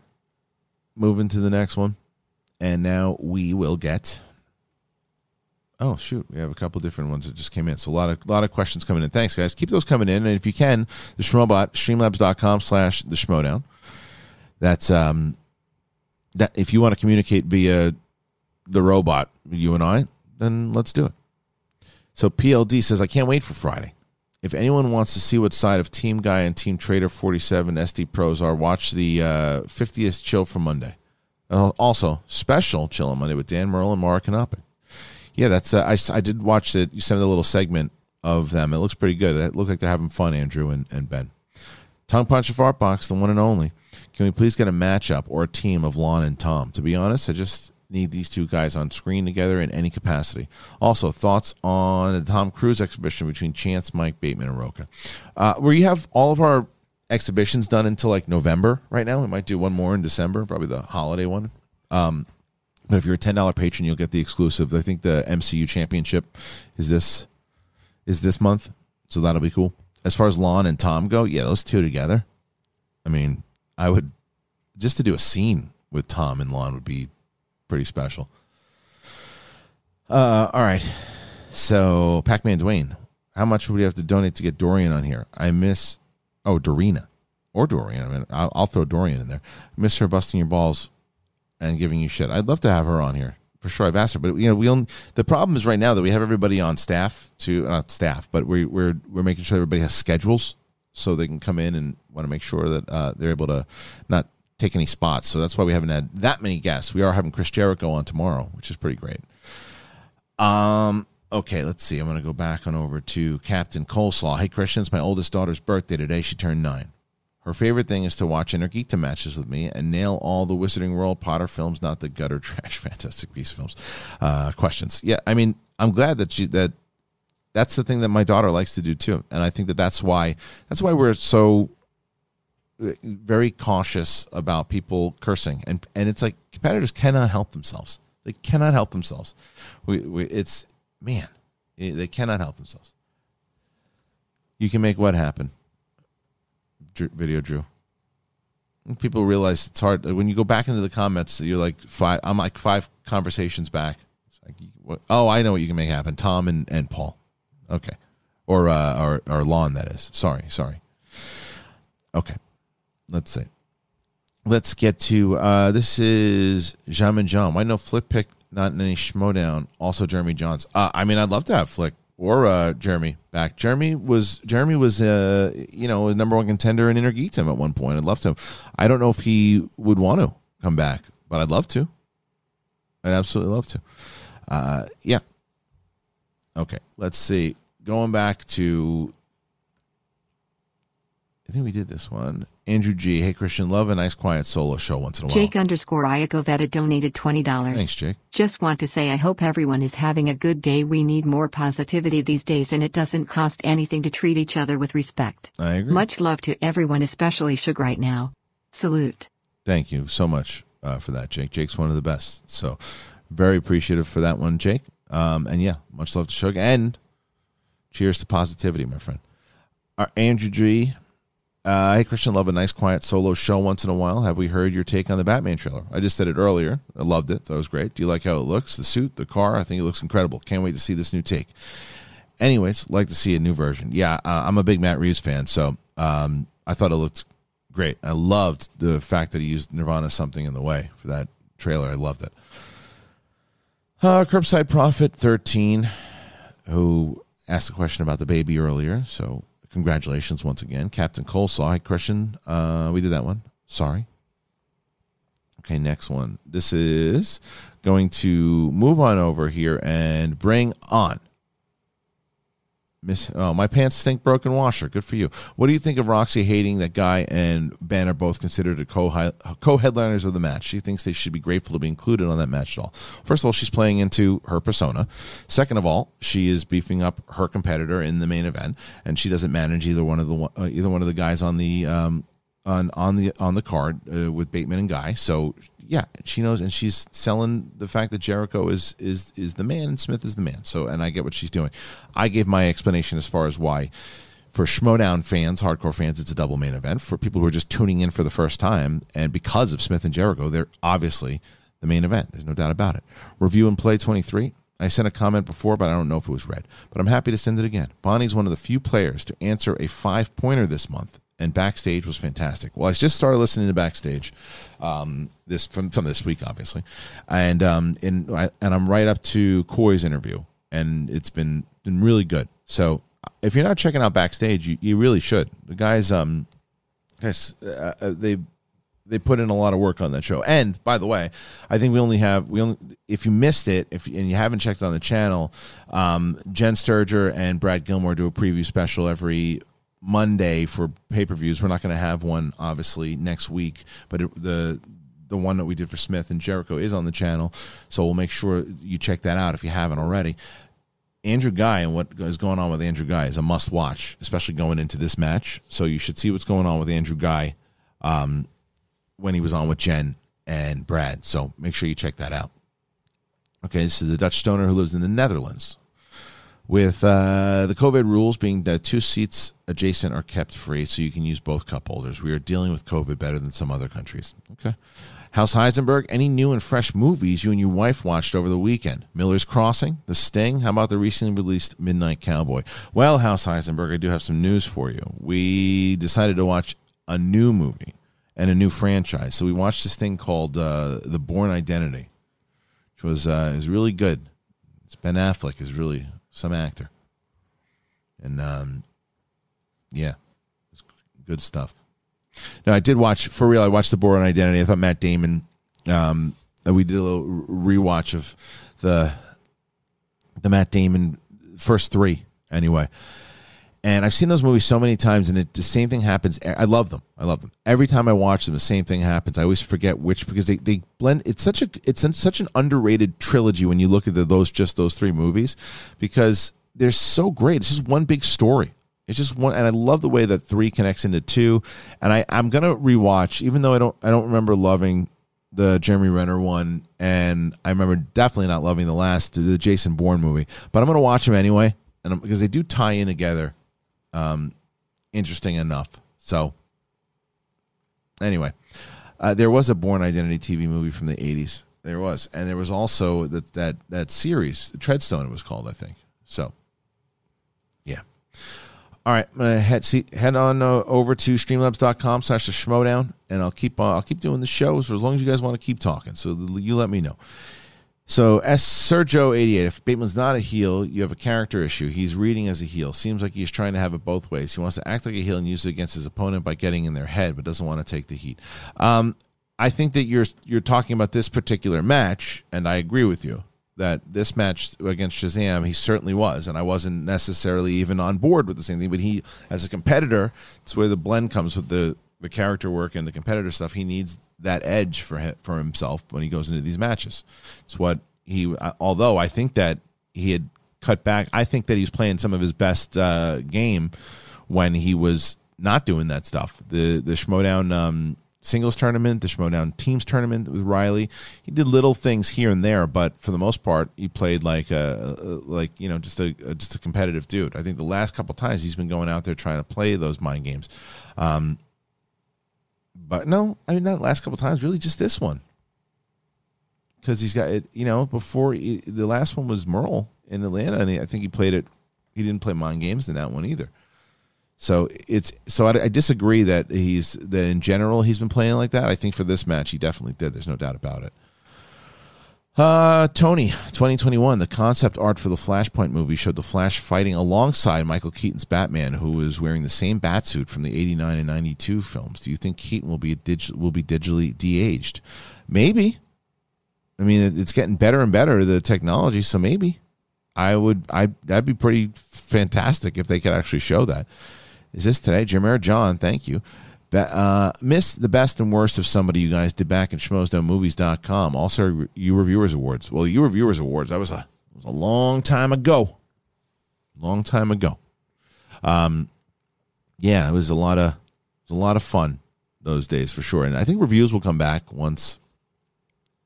Moving to the next one, and now we will get. Oh shoot, we have a couple different ones that just came in. So a lot of lot of questions coming in. Thanks, guys. Keep those coming in, and if you can, the Schmobot, streamlabs.com slash the Schmoedown. That's um that if you want to communicate via the robot, you and I, then let's do it. So PLD says, I can't wait for Friday. If anyone wants to see what side of Team Guy and Team Trader 47 SD Pros are, watch the uh, 50th Chill from Monday. Also, special Chill on Monday with Dan Murrell and Mara Kanopic. Yeah, that's uh, I, I did watch it. You sent a little segment of them. It looks pretty good. It looks like they're having fun, Andrew and, and Ben. Tongue Punch of Art Box, the one and only. Can we please get a matchup or a team of Lon and Tom? To be honest, I just need these two guys on screen together in any capacity. Also, thoughts on the Tom Cruise exhibition between Chance, Mike Bateman, and Rocha. Uh, where you have all of our exhibitions done until like November right now. We might do one more in December, probably the holiday one. Um, but if you're a ten dollar patron, you'll get the exclusive. I think the MCU Championship is this is this month, so that'll be cool. As far as Lon and Tom go, yeah, those two together. I mean, I would just to do a scene with Tom and Lon would be pretty special. Uh, all right. So, Pac Man Dwayne, how much would you have to donate to get Dorian on here? I miss, oh, Dorina or Dorian. I mean, I'll, I'll throw Dorian in there. I miss her busting your balls and giving you shit. I'd love to have her on here for sure. I've asked her, but you know, we only, the problem is right now that we have everybody on staff to not staff, but we, we're we're making sure everybody has schedules so they can come in and want to make sure that uh, they're able to not take any spots. So that's why we haven't had that many guests. We are having Chris Jericho on tomorrow, which is pretty great. Um. Okay, let's see. I'm going to go back on over to Captain Coleslaw. Hey, Kristian, it's my oldest daughter's birthday today. She turned nine. Her favorite thing is to watch Innergeekdom matches with me and nail all the Wizarding World Potter films, not the gutter trash Fantastic Beast films. Uh, questions? Yeah, I mean, I'm glad that she that that's the thing that my daughter likes to do too, and I think that that's why that's why we're so uh, very cautious about people cursing, and and it's like competitors cannot help themselves. They cannot help themselves. We, we it's man, they cannot help themselves. You can make what happen video drew. People realize it's hard when you go back into the comments. You're like five. I'm like five conversations back. Like, what, oh, I know what you can make happen. Tom and, and Paul. Okay, or uh, or or Lon. That is. Sorry, sorry. Okay, let's see. Let's get to uh, this is Jean and John. Why no Flick pick not in any schmoedown? Also Jeremy Johns. Uh, I mean, I'd love to have Flick or uh, Jeremy back. Jeremy was Jeremy was uh, you know a number one contender in Innergeekdom at one point. I loved him. I don't know if he would want to come back, but I'd love to. I'd absolutely love to. Uh, yeah. Okay, let's see. Going back to, I think we did this one. Andrew G. Hey, Kristian, love a nice quiet solo show once in a while. Jake underscore Iakoveta donated $20. Thanks, Jake. Just want to say I hope everyone is having a good day. We need more positivity these days, and it doesn't cost anything to treat each other with respect. I agree. Much love to everyone, especially Shug right now. Salute. Thank you so much uh, for that, Jake. Jake's one of the best. So, very appreciative for that one, Jake. Um, and yeah, much love to Shug. And cheers to positivity, my friend. Our Andrew G. Uh, hey, Kristian, love a nice, quiet solo show once in a while. Have we heard your take on the Batman trailer? I just said it earlier. I loved it. That was great. Do you like how it looks? The suit, the car? I think it looks incredible. Can't wait to see this new take. Anyways, like to see a new version. Yeah, uh, I'm a big Matt Reeves fan, so um, I thought it looked great. I loved the fact that he used Nirvana something in the way for that trailer. I loved it. Uh, Curbside Prophet 13, who asked a question about the baby earlier. So congratulations once again. Captain Coleslaw. Hi, Kristian. Uh, we did that one. Sorry. Okay, next one. This is going to move on over here and bring on Miss, oh, my pants stink broken washer. Good for you. What do you think of Roxy hating that guy and Ben are both considered a co co headliners of the match? She thinks they should be grateful to be included on that match at all. First of all, she's playing into her persona. Second of all, she is beefing up her competitor in the main event, and she doesn't manage either one of the uh, either one of the guys on the um, on on the on the card uh, with Bateman and Guy. So yeah, she knows, and she's selling the fact that Jericho is is is the man and Smith is the man. So, and I get what she's doing. I gave my explanation as far as why. For Schmoedown fans, hardcore fans, it's a double main event. For people who are just tuning in for the first time, and because of Smith and Jericho, they're obviously the main event. There's no doubt about it. Review and play 23. I sent a comment before, but I don't know if it was read. But I'm happy to send it again. Bonnie's one of the few players to answer a five pointer this month and backstage was fantastic. Well, I just started listening to backstage um, this from from this week, obviously, and um, in and I'm right up to Coy's interview, and it's been been really good. So if you're not checking out backstage, you, you really should. The guys, um, guys, uh, uh, they they put in a lot of work on that show. And by the way, I think we only have we only if you missed it, if and you haven't checked on the channel, um, Jen Sturger and Brad Gilmore do a preview special every Monday for pay per views. We're not going to have one obviously next week, but it, the the one that we did for Smith and Jericho is on the channel, so we'll make sure you check that out if you haven't already. Andrew Guy and what is going on with Andrew Guy is a must watch, especially going into this match. So you should see what's going on with Andrew Guy um, when he was on with Jen and Brad. So make sure you check that out. Okay, this is the Dutch stoner who lives in the Netherlands with uh, the COVID rules being that two seats adjacent are kept free, so you can use both cup holders. We are dealing with COVID better than some other countries. Okay. House Heisenberg, any new and fresh movies you and your wife watched over the weekend? Miller's Crossing, The Sting. How about the recently released Midnight Cowboy? Well, House Heisenberg, I do have some news for you. We decided to watch a new movie and a new franchise. So we watched this thing called uh, The Bourne Identity, which was uh, is really good. It's Ben Affleck is really some actor. And um, yeah, it's good stuff. Now I did watch for real. I watched the Bourne Identity. I thought Matt Damon. Um, we did a little rewatch of the the Matt Damon first three anyway. And I've seen those movies so many times, and it, the same thing happens. I love them. I love them. Every time I watch them, the same thing happens. I always forget which because they, they blend. It's such a it's such an underrated trilogy when you look at the, those just those three movies, because they're so great. It's just one big story. It's just one, and I love the way that three connects into two. And I I'm gonna rewatch, even though I don't I don't remember loving the Jeremy Renner one, and I remember definitely not loving the last the Jason Bourne movie. But I'm gonna watch them anyway, and because they do tie in together um, interesting enough. So, anyway, uh, there was a Bourne Identity TV movie from the '80s. There was, and there was also that that that series, Treadstone, it was called, I think. So, yeah. All right, I'm gonna head see, head on uh, over to streamlabs.com slash the schmoedown, and I'll keep uh, I'll keep doing the shows for as long as you guys want to keep talking. So you let me know. So S Sergio eighty eight. If Bateman's not a heel, you have a character issue. He's reading as a heel. Seems like he's trying to have it both ways. He wants to act like a heel and use it against his opponent by getting in their head, but doesn't want to take the heat. Um, I think that you're you're talking about this particular match, and I agree with you that this match against Shazam, he certainly was, and I wasn't necessarily even on board with the same thing. But he, as a competitor, it's where the blend comes with the the character work and the competitor stuff. He needs that edge for him, for himself when he goes into these matches. It's what he. Although I think that he had cut back. I think that he's playing some of his best uh, game when he was not doing that stuff. The the Schmoedown um, singles tournament, the Schmoedown teams tournament with Riley. He did little things here and there, but for the most part, he played like a, like you know just a just a competitive dude. I think the last couple times he's been going out there trying to play those mind games. Um, but no, I mean not last couple times, really just this one. Because he's got it, you know. Before he, the last one was Murrell in Atlanta, and he, I think he played it. He didn't play mind games in that one either. So it's so I, I, disagree that he's that in general he's been playing like that. I think for this match he definitely did. There's no doubt about it. Uh, Tony, 2021, the concept art for the Flashpoint movie showed the Flash fighting alongside Michael Keaton's Batman, who was wearing the same batsuit from the 89 and 92 films. Do you think Keaton will be will be digitally de-aged? Maybe. I mean, it's getting better and better the technology, so maybe. I would. I that'd be pretty fantastic if they could actually show that. Is this today, Jameer John? Thank you. Uh, miss the best and worst of somebody you guys did back in schmoesdomovies.com. Also, you reviewers awards. Well, you reviewers awards. That was a was a long time ago. Long time ago. Um, yeah, it was a lot of it was a lot of fun those days for sure. And I think reviews will come back once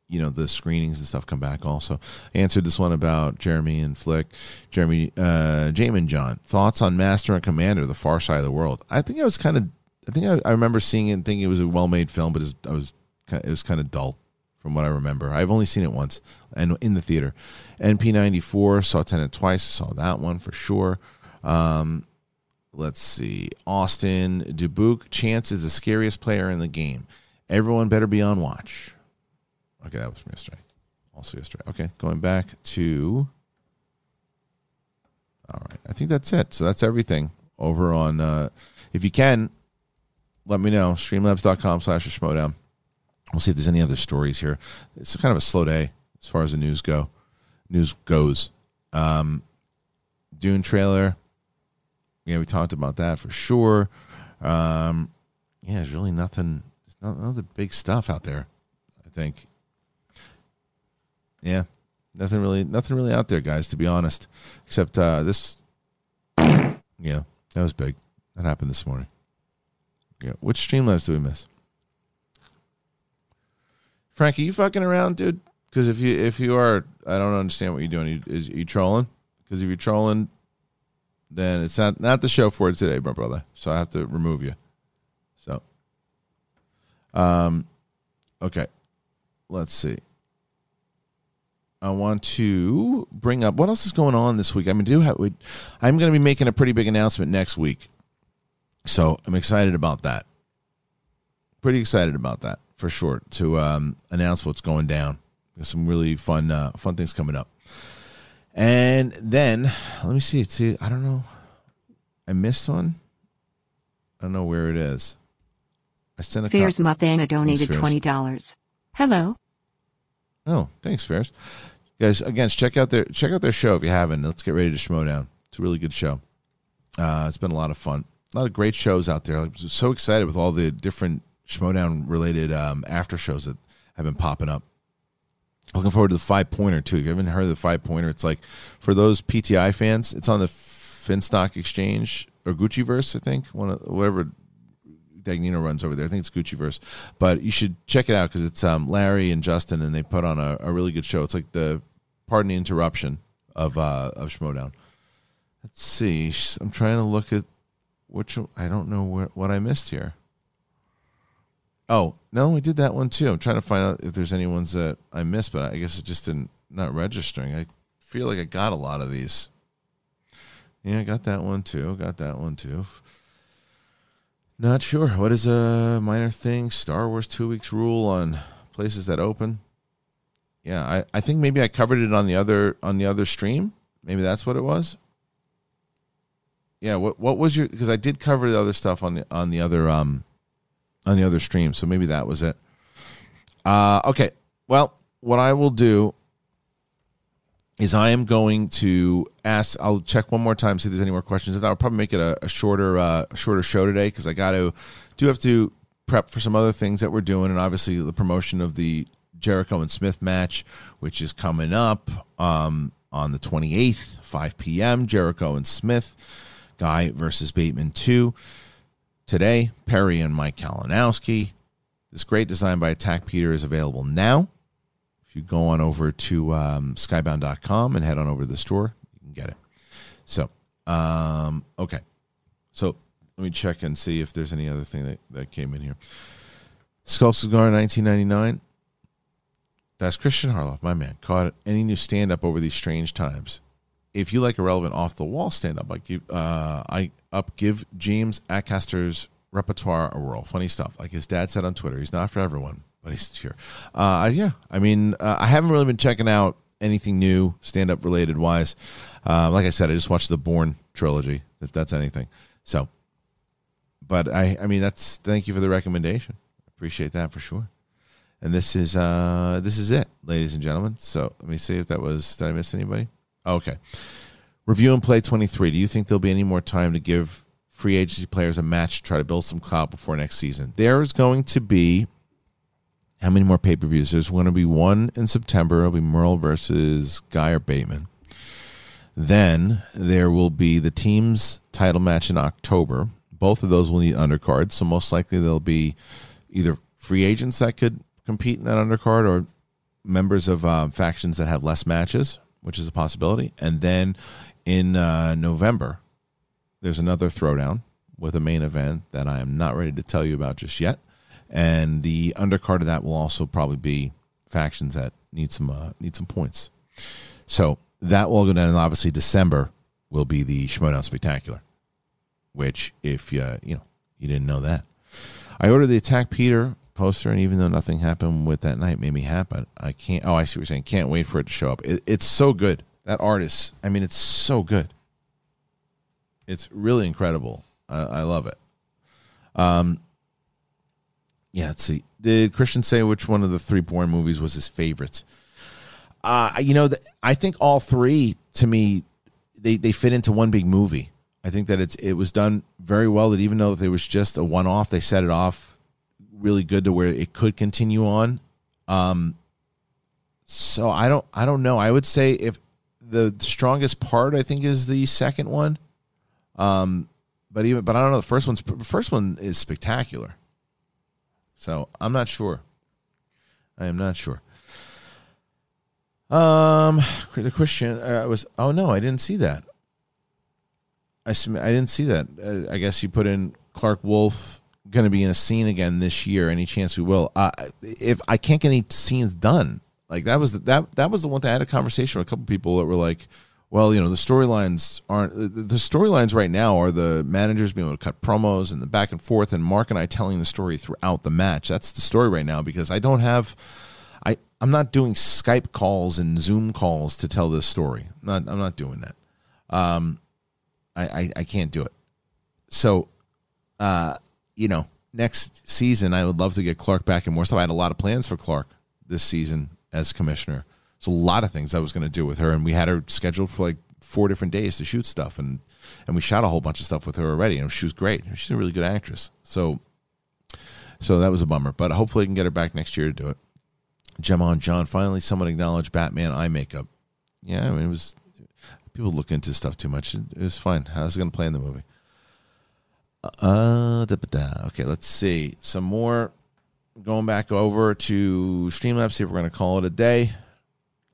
you know the screenings and stuff come back also I answered this one about jeremy and flick jeremy uh jamin john thoughts on master and commander the far side of the world i think i was kind of i think i, I remember seeing it and thinking it was a well-made film but it was, i was it was kind of dull from what i remember i've only seen it once and in the theater np94 saw Tenet twice saw that one for sure um let's see austin dubuque chance is the scariest player in the game everyone better be on watch Okay, that was from yesterday. Also yesterday. Okay, going back to. All right, I think that's it. So that's everything over on. Uh, if you can, let me know. Streamlabs.com slash schmoedown. We'll see if there's any other stories here. It's kind of a slow day as far as the news go. News goes. Um, Dune trailer. Yeah, we talked about that for sure. Um, yeah, there's really nothing. There's not other big stuff out there. I think yeah, nothing really, nothing really out there, guys. To be honest, except uh, this. Yeah, that was big. That happened this morning. Yeah, which Streamlabs do we miss? Frankie, you fucking around, dude? Because if you if you are, I don't understand what you're doing. You, is you trolling? Because if you're trolling, then it's not not the show for today, my brother. So I have to remove you. So, um, okay, let's see. I want to bring up what else is going on this week. I mean, do have, I'm going to be making a pretty big announcement next week, so I'm excited about that. Pretty excited about that for sure to um, announce what's going down. There's some really fun uh, fun things coming up, and then let me see. See, I don't know. I missed one. I don't know where it is. I sent a. Fears Mathana donated twenty dollars. Hello. Oh, thanks, Ferris. Guys, again, check out their check out their show if you haven't. Let's get ready to schmo down. It's a really good show. Uh, it's been a lot of fun. A lot of great shows out there. I'm so excited with all the different schmoedown related um, after shows that have been popping up. Looking forward to the five pointer too. If you haven't heard of the five pointer, it's like for those PTI fans, it's on the Finstock Exchange or Gucciverse, I think, one of whatever Dagnino runs over there. I think it's Gucciverse, but you should check it out because it's um, Larry and Justin, and they put on a, a, really good show. It's like the pardon the interruption of uh, of Schmoedown. Let's see. I'm trying to look at which I don't know where, what I missed here. Oh no, we did that one too. I'm trying to find out if there's any ones that I missed, but I guess it just didn't not registering. I feel like I got a lot of these. Yeah, I got that one too. Got that one too. Not sure. What is a minor thing? Star Wars two weeks rule on places that open. Yeah, I, I think maybe I covered it on the other on the other stream. Maybe that's what it was. Yeah, what what was your because I did cover the other stuff on the on the other um on the other stream, so maybe that was it. Uh okay. Well, what I will do is I am going to ask. I'll check one more time see if there's any more questions. And I'll probably make it a, a shorter uh, a shorter show today because I got to do have to prep for some other things that we're doing, and obviously the promotion of the Jericho and Smith match, which is coming up um, on the 28th, 5 p.m. Jericho and Smith, Guy versus Bateman two. Today, Perry and Mike Kalinowski. This great design by Attack Peter is available now If you go on over to um, skybound.com and head on over to the store, you can get it. So, um, okay. So let me check and see if there's any other thing that, that came in here. Skull Cigar 1999. That's Kristian Harloff, my man. Caught any new stand up over these strange times. If you like irrelevant off the wall stand up, I give uh, I up give James Acaster's repertoire a whirl. Funny stuff. Like his dad said on Twitter, he's not for everyone, but he's here. Uh, yeah, I mean, uh, I haven't really been checking out anything new stand up related wise. Uh, like I said, I just watched the Bourne trilogy, if that's anything. So, but I, I mean, that's thank you for the recommendation. Appreciate that for sure. And this is uh this is it, ladies and gentlemen. So let me see if that was did I miss anybody? Okay. Review and play 23. Do you think there'll be any more time to give free agency players a match to try to build some clout before next season? There is going to be how many more pay per views? There's going to be one in September. It'll be Murrell versus Guy or Bateman. Then there will be the team's title match in October. Both of those will need undercards, so most likely there'll be either free agents that could compete in that undercard or members of uh, factions that have less matches, which is a possibility. And then in uh, November, there's another throwdown with a main event that I am not ready to tell you about just yet. And the undercard of that will also probably be factions that need some uh, need some points. So that will go down. And obviously, December will be the Schmoedown Spectacular, which if you you know you didn't know that, I ordered the Attack Peter poster, and even though nothing happened with that night, made me happy. I can't. Oh, I see what you're saying. Can't wait for it to show up. It, it's so good. That artist. I mean, it's so good. It's really incredible. I, I love it. Um. Yeah. Let's see. Did Kristian say which one of the three Bourne movies was his favorite? Uh, you know, I think all three to me, they, they fit into one big movie. I think that it's it was done very well. That even though it was just a one off, they set it off really good to where it could continue on. Um, so I don't I don't know. I would say if the strongest part I think is the second one. Um, but even but I don't know. The first one's first one is spectacular. So I'm not sure. I am not sure. Um, the Kristian uh, was. Oh no, I didn't see that. I I didn't see that. Uh, I guess you put in Clarke Wolfe going to be in a scene again this year. Any chance we will? Uh, if I can't get any scenes done, like that was the, that that was the one thing I had a conversation with a couple people that were like, well, you know, the storylines aren't the storylines right now are the managers being able to cut promos and the back and forth, and Mark and I telling the story throughout the match. That's the story right now because I don't have I I'm not doing Skype calls and Zoom calls to tell this story. I'm not I'm not doing that. Um, I I, I can't do it. So, uh, you know, next season I would love to get Clarke back and more stuff. I had a lot of plans for Clarke this season as commissioner. There's a lot of things I was going to do with her, and we had her scheduled for like four different days to shoot stuff, and and we shot a whole bunch of stuff with her already, and she was great. She's a really good actress. So, so that was a bummer, but hopefully I can get her back next year to do it. Gemon John. Finally, someone acknowledged Batman eye makeup. Yeah, I mean, it was people look into stuff too much. It, it was fine. How's it going to play in the movie? Uh, da, da, da. okay. Let's see some more. Going back over to Streamlabs, see if we're going to call it a day,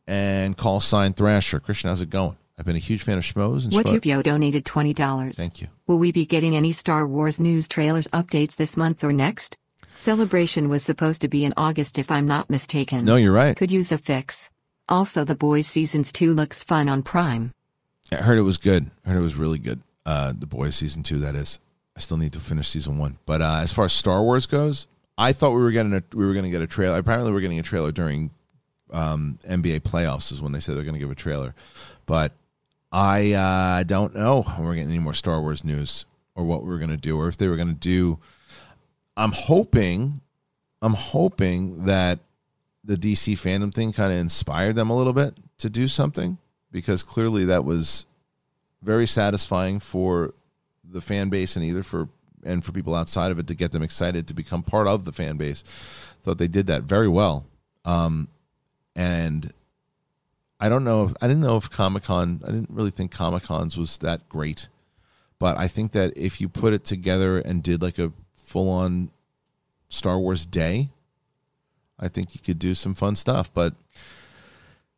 and call sign Thrasher. Kristian, how's it going? I've been a huge fan of Schmoes and Schmo- donated twenty dollars. Thank you. Will we be getting any Star Wars news trailers updates this month or next? Celebration was supposed to be in August if I'm not mistaken. No, you're right. Could use a fix. Also, The Boys Seasons 2 looks fun on Prime. I heard it was good. I heard it was really good. Uh, the Boys Season 2, that is. I still need to finish Season 1. But uh, as far as Star Wars goes, I thought we were getting a, we were going to get a trailer. Apparently, we we're getting a trailer during um, NBA playoffs is when they said they're going to give a trailer. But I uh, don't know when we're getting any more Star Wars news or what we're going to do or if they were going to do – I'm hoping, I'm hoping that the DC fandom thing kind of inspired them a little bit to do something because clearly that was very satisfying for the fan base and either for and for people outside of it to get them excited to become part of the fan base. Thought they did that very well. Um, and I don't know. If, I didn't know if Comic Con. I didn't really think Comic Cons was that great, but I think that if you put it together and did like a full on Star Wars day, I think you could do some fun stuff. But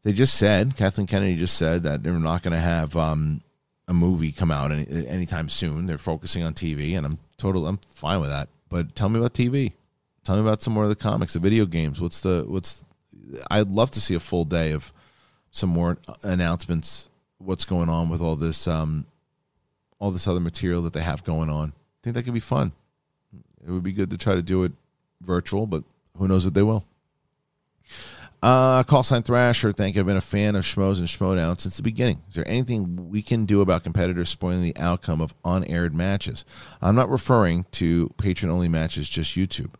they just said, Kathleen Kennedy just said that they're not going to have um, a movie come out any, anytime soon. They're focusing on TV, and I'm total. I'm fine with that. But tell me about TV. Tell me about some more of the comics, the video games. What's the what's? I'd love to see a full day of some more announcements. What's going on with all this, um, all this other material that they have going on? I think that could be fun. It would be good to try to do it virtual, but who knows if they will. Uh, call sign Thrasher. Thank you. I've been a fan of Schmoes and Schmoedown since the beginning. Is there anything we can do about competitors spoiling the outcome of unaired matches? I'm not referring to patron only matches, just YouTube.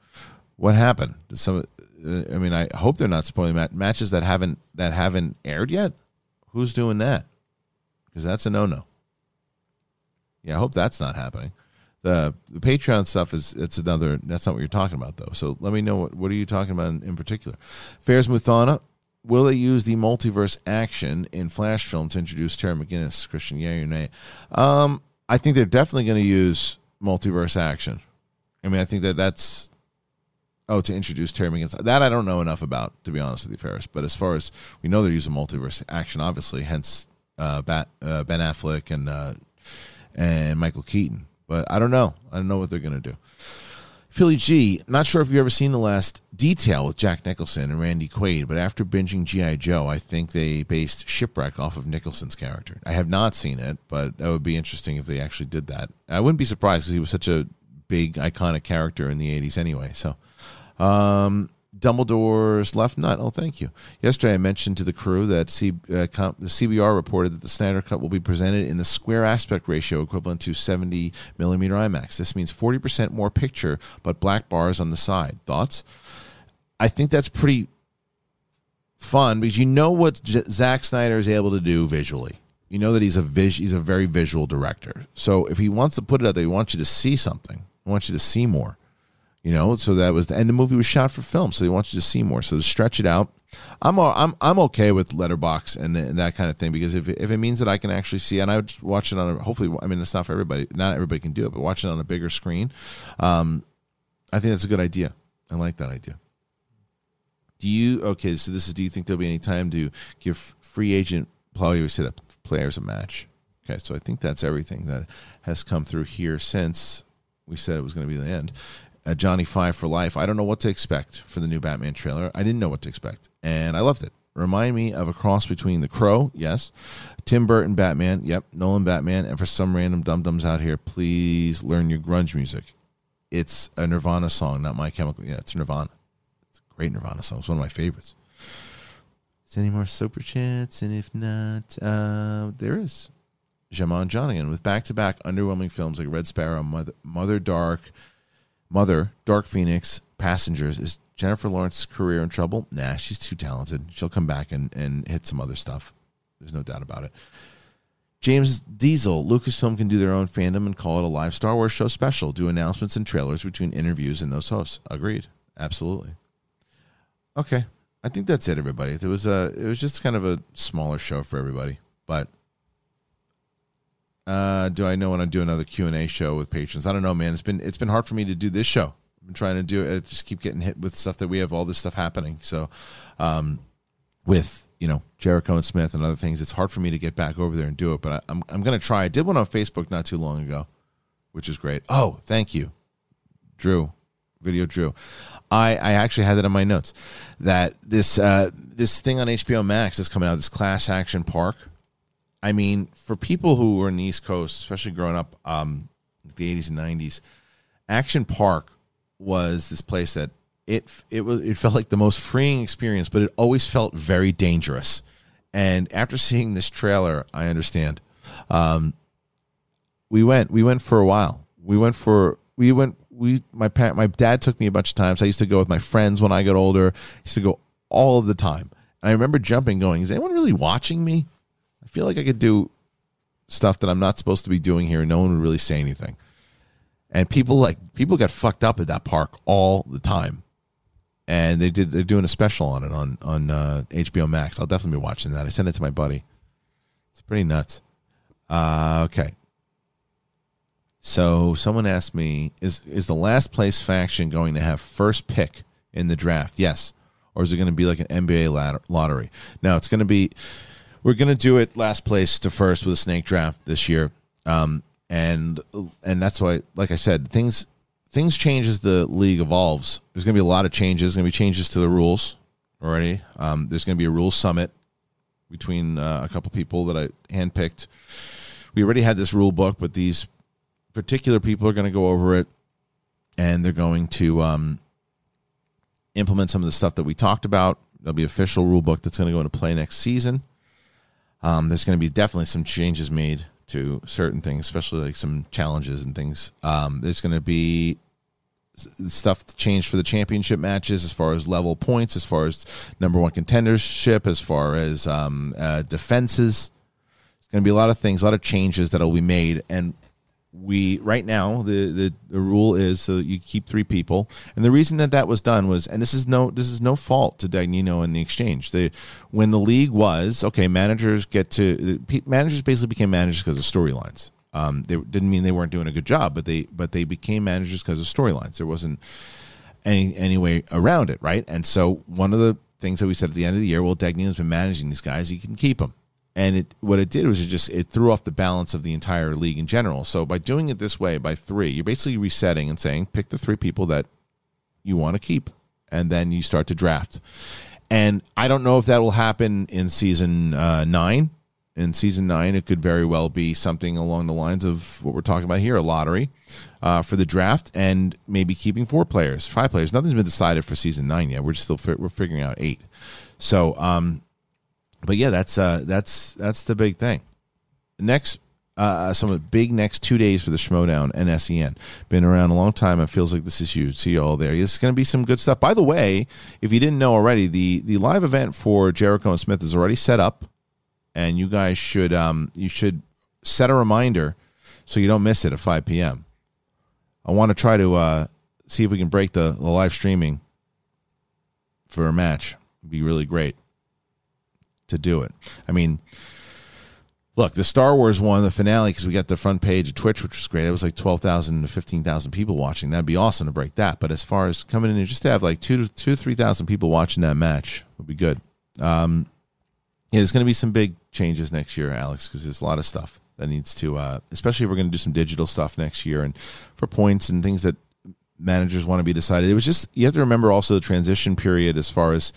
What happened? Did some, uh, I mean, I hope they're not spoiling mat- matches that haven't that haven't aired yet. Who's doing that? because that's a no no. Yeah, I hope that's not happening. The the Patreon stuff is it's another. That's not what you're talking about though. So let me know what what are you talking about in, in particular. Fairs Muthana. Will they use the multiverse action in Flash film to introduce Terry McGinnis, Kristian? Yay or nay? Um, I think they're definitely going to use multiverse action. I mean, I think that that's oh to introduce Terry McGinnis. That I don't know enough about to be honest with you, Ferris. But as far as we know, they're using multiverse action, obviously. Hence, uh, Bat, uh, Ben Affleck and uh, and Michael Keaton. But I don't know. I don't know what they're going to do. Philly G, not sure if you've ever seen the last detail with Jack Nicholson and Randy Quaid, but after binging G.I. Joe, I think they based Shipwreck off of Nicholson's character. I have not seen it, but that would be interesting if they actually did that. I wouldn't be surprised because he was such a big, iconic character in the 80s anyway. So, um, Dumbledore's left nut. Oh, thank you. Yesterday, I mentioned to the crew that C, uh, com, the CBR reported that the Snyder Cut will be presented in the square aspect ratio equivalent to 70 millimeter IMAX. This means 40% more picture, but black bars on the side. Thoughts? I think that's pretty fun because you know what J- Zack Snyder is able to do visually. You know that he's a vis- he's a very visual director. So if he wants to put it out there, he wants you to see something. He wants you to see more. You know, so that was the and the movie was shot for film, so they want you to see more. So to stretch it out, I'm I'm I'm okay with letterbox and, and that kind of thing because if if it means that I can actually see and I would watch it on a hopefully I mean it's not for everybody, not everybody can do it, but watch it on a bigger screen, um, I think that's a good idea. I like that idea. Do you okay? So this is. Do you think there'll be any time to give free agent? Probably we said players a match. Okay, so I think that's everything that has come through here since we said it was going to be the end uh, Johnny Five for life. I don't know what to expect for the new Batman trailer. I didn't know what to expect, and I loved it. Remind me of a cross between The Crow, yes, Tim Burton Batman, yep, Nolan Batman, and for some random dum dums out here, please learn your grunge music. It's a Nirvana song, not My Chemical. Yeah, it's Nirvana. It's a great Nirvana song. It's one of my favorites. Is any more super chats? And if not, uh, there is. Jamon Johnigan with back to back underwhelming films like Red Sparrow, Mother, Mother Dark, Mother, Dark Phoenix, Passengers. Is Jennifer Lawrence's career in trouble? Nah, she's too talented. She'll come back and, and hit some other stuff. There's no doubt about it. James Diesel, Lucasfilm can do their own fandom and call it a live Star Wars show special. Do announcements and trailers between interviews and those hosts. Agreed. Absolutely. Okay. I think that's it, everybody. It was a it was just kind of a smaller show for everybody. But uh, do I know when I do another Q and A show with patrons? I don't know, man. It's been it's been hard for me to do this show. I've been trying to do it. Just keep getting hit with stuff that we have all this stuff happening. So, um, with you know Jericho and Smith and other things, it's hard for me to get back over there and do it. But I, I'm I'm gonna try. I did one on Facebook not too long ago, which is great. Oh, thank you, Drew. Video Drew. I, I actually had that in my notes that this uh, this thing on HBO Max that's coming out, this Class Action Park I mean, for people who were in the East Coast, especially growing up um, the 80s and 90s, Action Park was this place that it it was it felt like the most freeing experience, but it always felt very dangerous. And after seeing this trailer, I understand. Um, we went we went for a while. We went for we went we my parent my dad took me a bunch of times. I used to go with my friends when I got older. I used to go all of the time. And I remember jumping, going, "Is anyone really watching me?" I feel like I could do stuff that I'm not supposed to be doing here, and no one would really say anything. And people like people got fucked up at that park all the time, and they did they're doing a special on it on on uh, HBO Max. I'll definitely be watching that. I sent it to my buddy. It's pretty nuts. Uh, okay. So someone asked me, is is the last place faction going to have first pick in the draft? Yes, or is it going to be like an NBA lottery? No, it's going to be we're gonna do it last place to first with a snake draft this year, um, and and that's why, like I said, things things change as the league evolves. There's gonna be a lot of changes. There's gonna be changes to the rules already. Um, there's gonna be a rules summit between uh, a couple people that I handpicked. We already had this rule book, but these particular people are going to go over it, and they're going to um, implement some of the stuff that we talked about. There'll be official rule book that's going to go into play next season. Um, there's going to be definitely some changes made to certain things, especially like some challenges and things. Um, there's going to be stuff changed for the championship matches as far as level points, as far as number one contendership, as far as um, uh, defenses. It's going to be a lot of things, a lot of changes that will be made, and we right now the, the the rule is so you keep three people. And the reason that that was done was and this is no this is no fault to Dagnino and the exchange. The when the league was okay managers get to managers basically became managers because of storylines. Um, they didn't mean they weren't doing a good job but they but they became managers because of storylines. There wasn't any any way around it right? And so one of the things that we said at the end of the year well Dagnino's been managing these guys. He can keep them and it what it did was it just it threw off the balance of the entire league in general. So by doing it this way by three, you're basically resetting and saying pick the three people that you want to keep, and then you start to draft. And I don't know if that will happen in season uh, nine. In season nine, it could very well be something along the lines of what we're talking about here: a lottery uh, for the draft, and maybe keeping four players, five players. Nothing's been decided for season nine yet. We're still we're figuring out eight. So um, but yeah, that's uh, that's that's the big thing. Next, uh, some of the big next two days for the Schmoedown and SEN. Been around a long time. It feels like this is huge. See you all there. It's going to be some good stuff. By the way, if you didn't know already, the the live event for Jericho and Smith is already set up, and you guys should um you should set a reminder so you don't miss it at 5 p.m. I want to try to uh, see if we can break the, the live streaming for a match. It'd be really great to do it. I mean, look, the Star Wars one, the finale, because we got the front page of Twitch, which was great. It was like twelve thousand to fifteen thousand people watching. That'd be awesome to break that. But as far as coming in and just to have like two to two three thousand people watching that match would be good. Um, yeah, there's going to be some big changes next year, Alex, because there's a lot of stuff that needs to, uh, especially we're going to do some digital stuff next year and for points and things that managers want to be decided. It was just you have to remember also the transition period as far as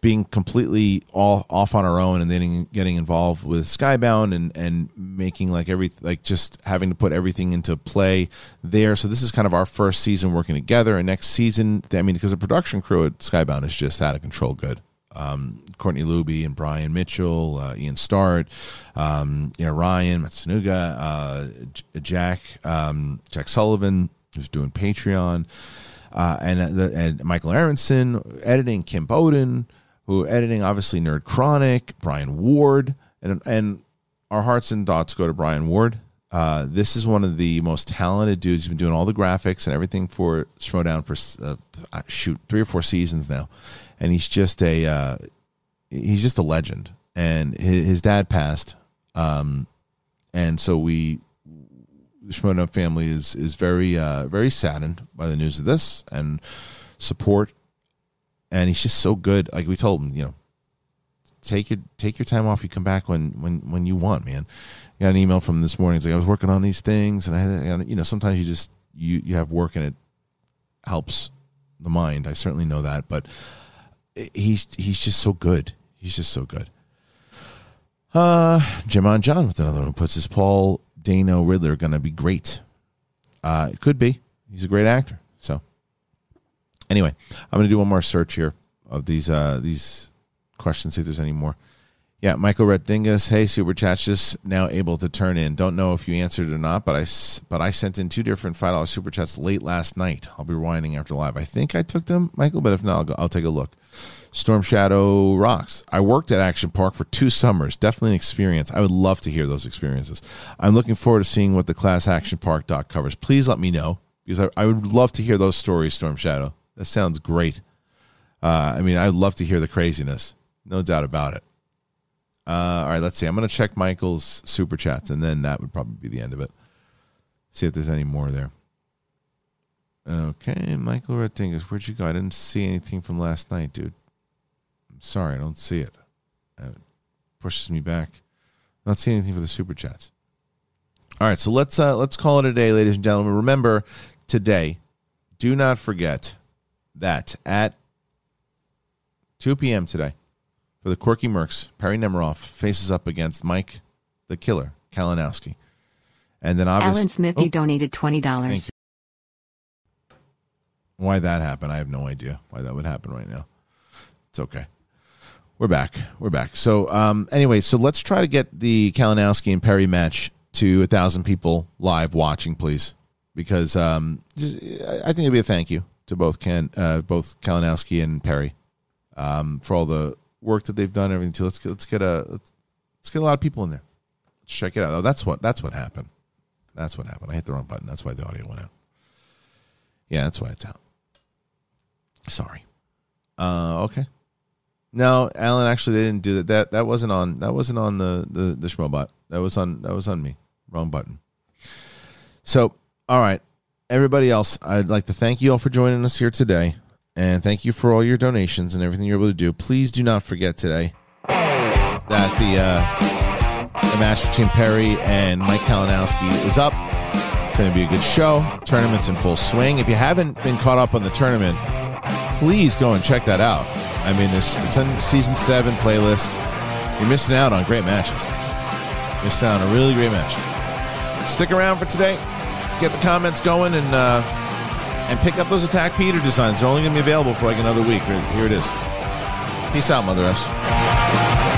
being completely all, off on our own and then getting involved with Skybound and and making like every like just having to put everything into play there. So this is kind of our first season working together. And next season, I mean, because the production crew at Skybound is just out of control good. Um, Courtney Luby and Brian Mitchell, uh, Ian Start, um, you know, Ryan Matsunuga, uh, Jack um, Jack Sullivan, who's doing Patreon, uh, and, uh, and Michael Aronson editing, Kim Bowden who are editing, obviously Nerd Chronic, Brian Ward, and and our hearts and thoughts go to Brian Ward. Uh, this is one of the most talented dudes. He's been doing all the graphics and everything for Schmoedown for uh, uh, shoot three or four seasons now, and he's just a uh, he's just a legend. And his, his dad passed, um, and so we the Schmoedown family is is very uh, very saddened by the news of this and support and he's just so good. Like we told him, you know, take your take your time off. You come back when when when you want, man. I got an email from this morning. It's like I was working on these things, and I had, you know, sometimes you just you you have work and it helps the mind. I certainly know that, but he's he's just so good. He's just so good. Uh, Jim on John with another one puts his Paul Dano Riddler going to be great. Uh, it could be. He's a great actor. So Anyway, I'm going to do one more search here of these uh, these questions. See if there's any more. Yeah, Michael Redingus. Hey, super chat's just now able to turn in. Don't know if you answered or not, but I but I sent in two different five dollar super chats late last night. I'll be rewinding after live. I think I took them, Michael, but if not, I'll, go, I'll take a look. Storm Shadow rocks. I worked at Action Park for two summers. Definitely an experience. I would love to hear those experiences. I'm looking forward to seeing what the Class Action Park doc covers. Please let me know because I, I would love to hear those stories, Storm Shadow. That sounds great. Uh, I mean, I'd love to hear the craziness. No doubt about it. Uh, all right, let's see. I'm going to check Michael's super chats, and then that would probably be the end of it. See if there's any more there. Okay, Michael Redingus, where'd you go? I didn't see anything from last night, dude. I'm sorry, I don't see it. It pushes me back. Not seeing anything for the super chats. All right, so let's uh, let's call it a day, ladies and gentlemen. Remember, today, do not forget that at 2 p.m. today for the Quirky Mercs, Perry Nemiroff faces up against Mike the Killer Kalinowski. And then obviously. Alan Smith, oh, you donated $20. Why that happened, I have no idea why that would happen right now. It's okay. We're back. We're back. So, um, anyway, so let's try to get the Kalinowski and Perry match to a thousand people live watching, please, because um, just, I think it'd be a thank you to both Ken, uh, both Kalinowski and Perry, um, for all the work that they've done. Everything too. Let's get, let's get a let's, let's get a lot of people in there. Let's check it out. Oh, that's what that's what happened. That's what happened. I hit the wrong button. That's why the audio went out. Yeah, that's why it's out. Sorry. Uh, okay. No, Alan. Actually, they didn't do that. That that wasn't on. That wasn't on the the the Schmobot. That was on. That was on me. Wrong button. So, all right, everybody else. I'd like to thank you all for joining us here today, and thank you for all your donations and everything you're able to do. Please do not forget today that the uh, the match between Perry and Mike Kalinowski is up. It's going to be a good show. Tournament's in full swing. If you haven't been caught up on the tournament, please go and check that out. I mean, this it's on season seven playlist. You're missing out on great matches. Missing out on a really great match. Stick around for today. Get the comments going and uh, and pick up those Attack Peter designs. They're only going to be available for like another week. Here, it is. Peace out, Mother F's.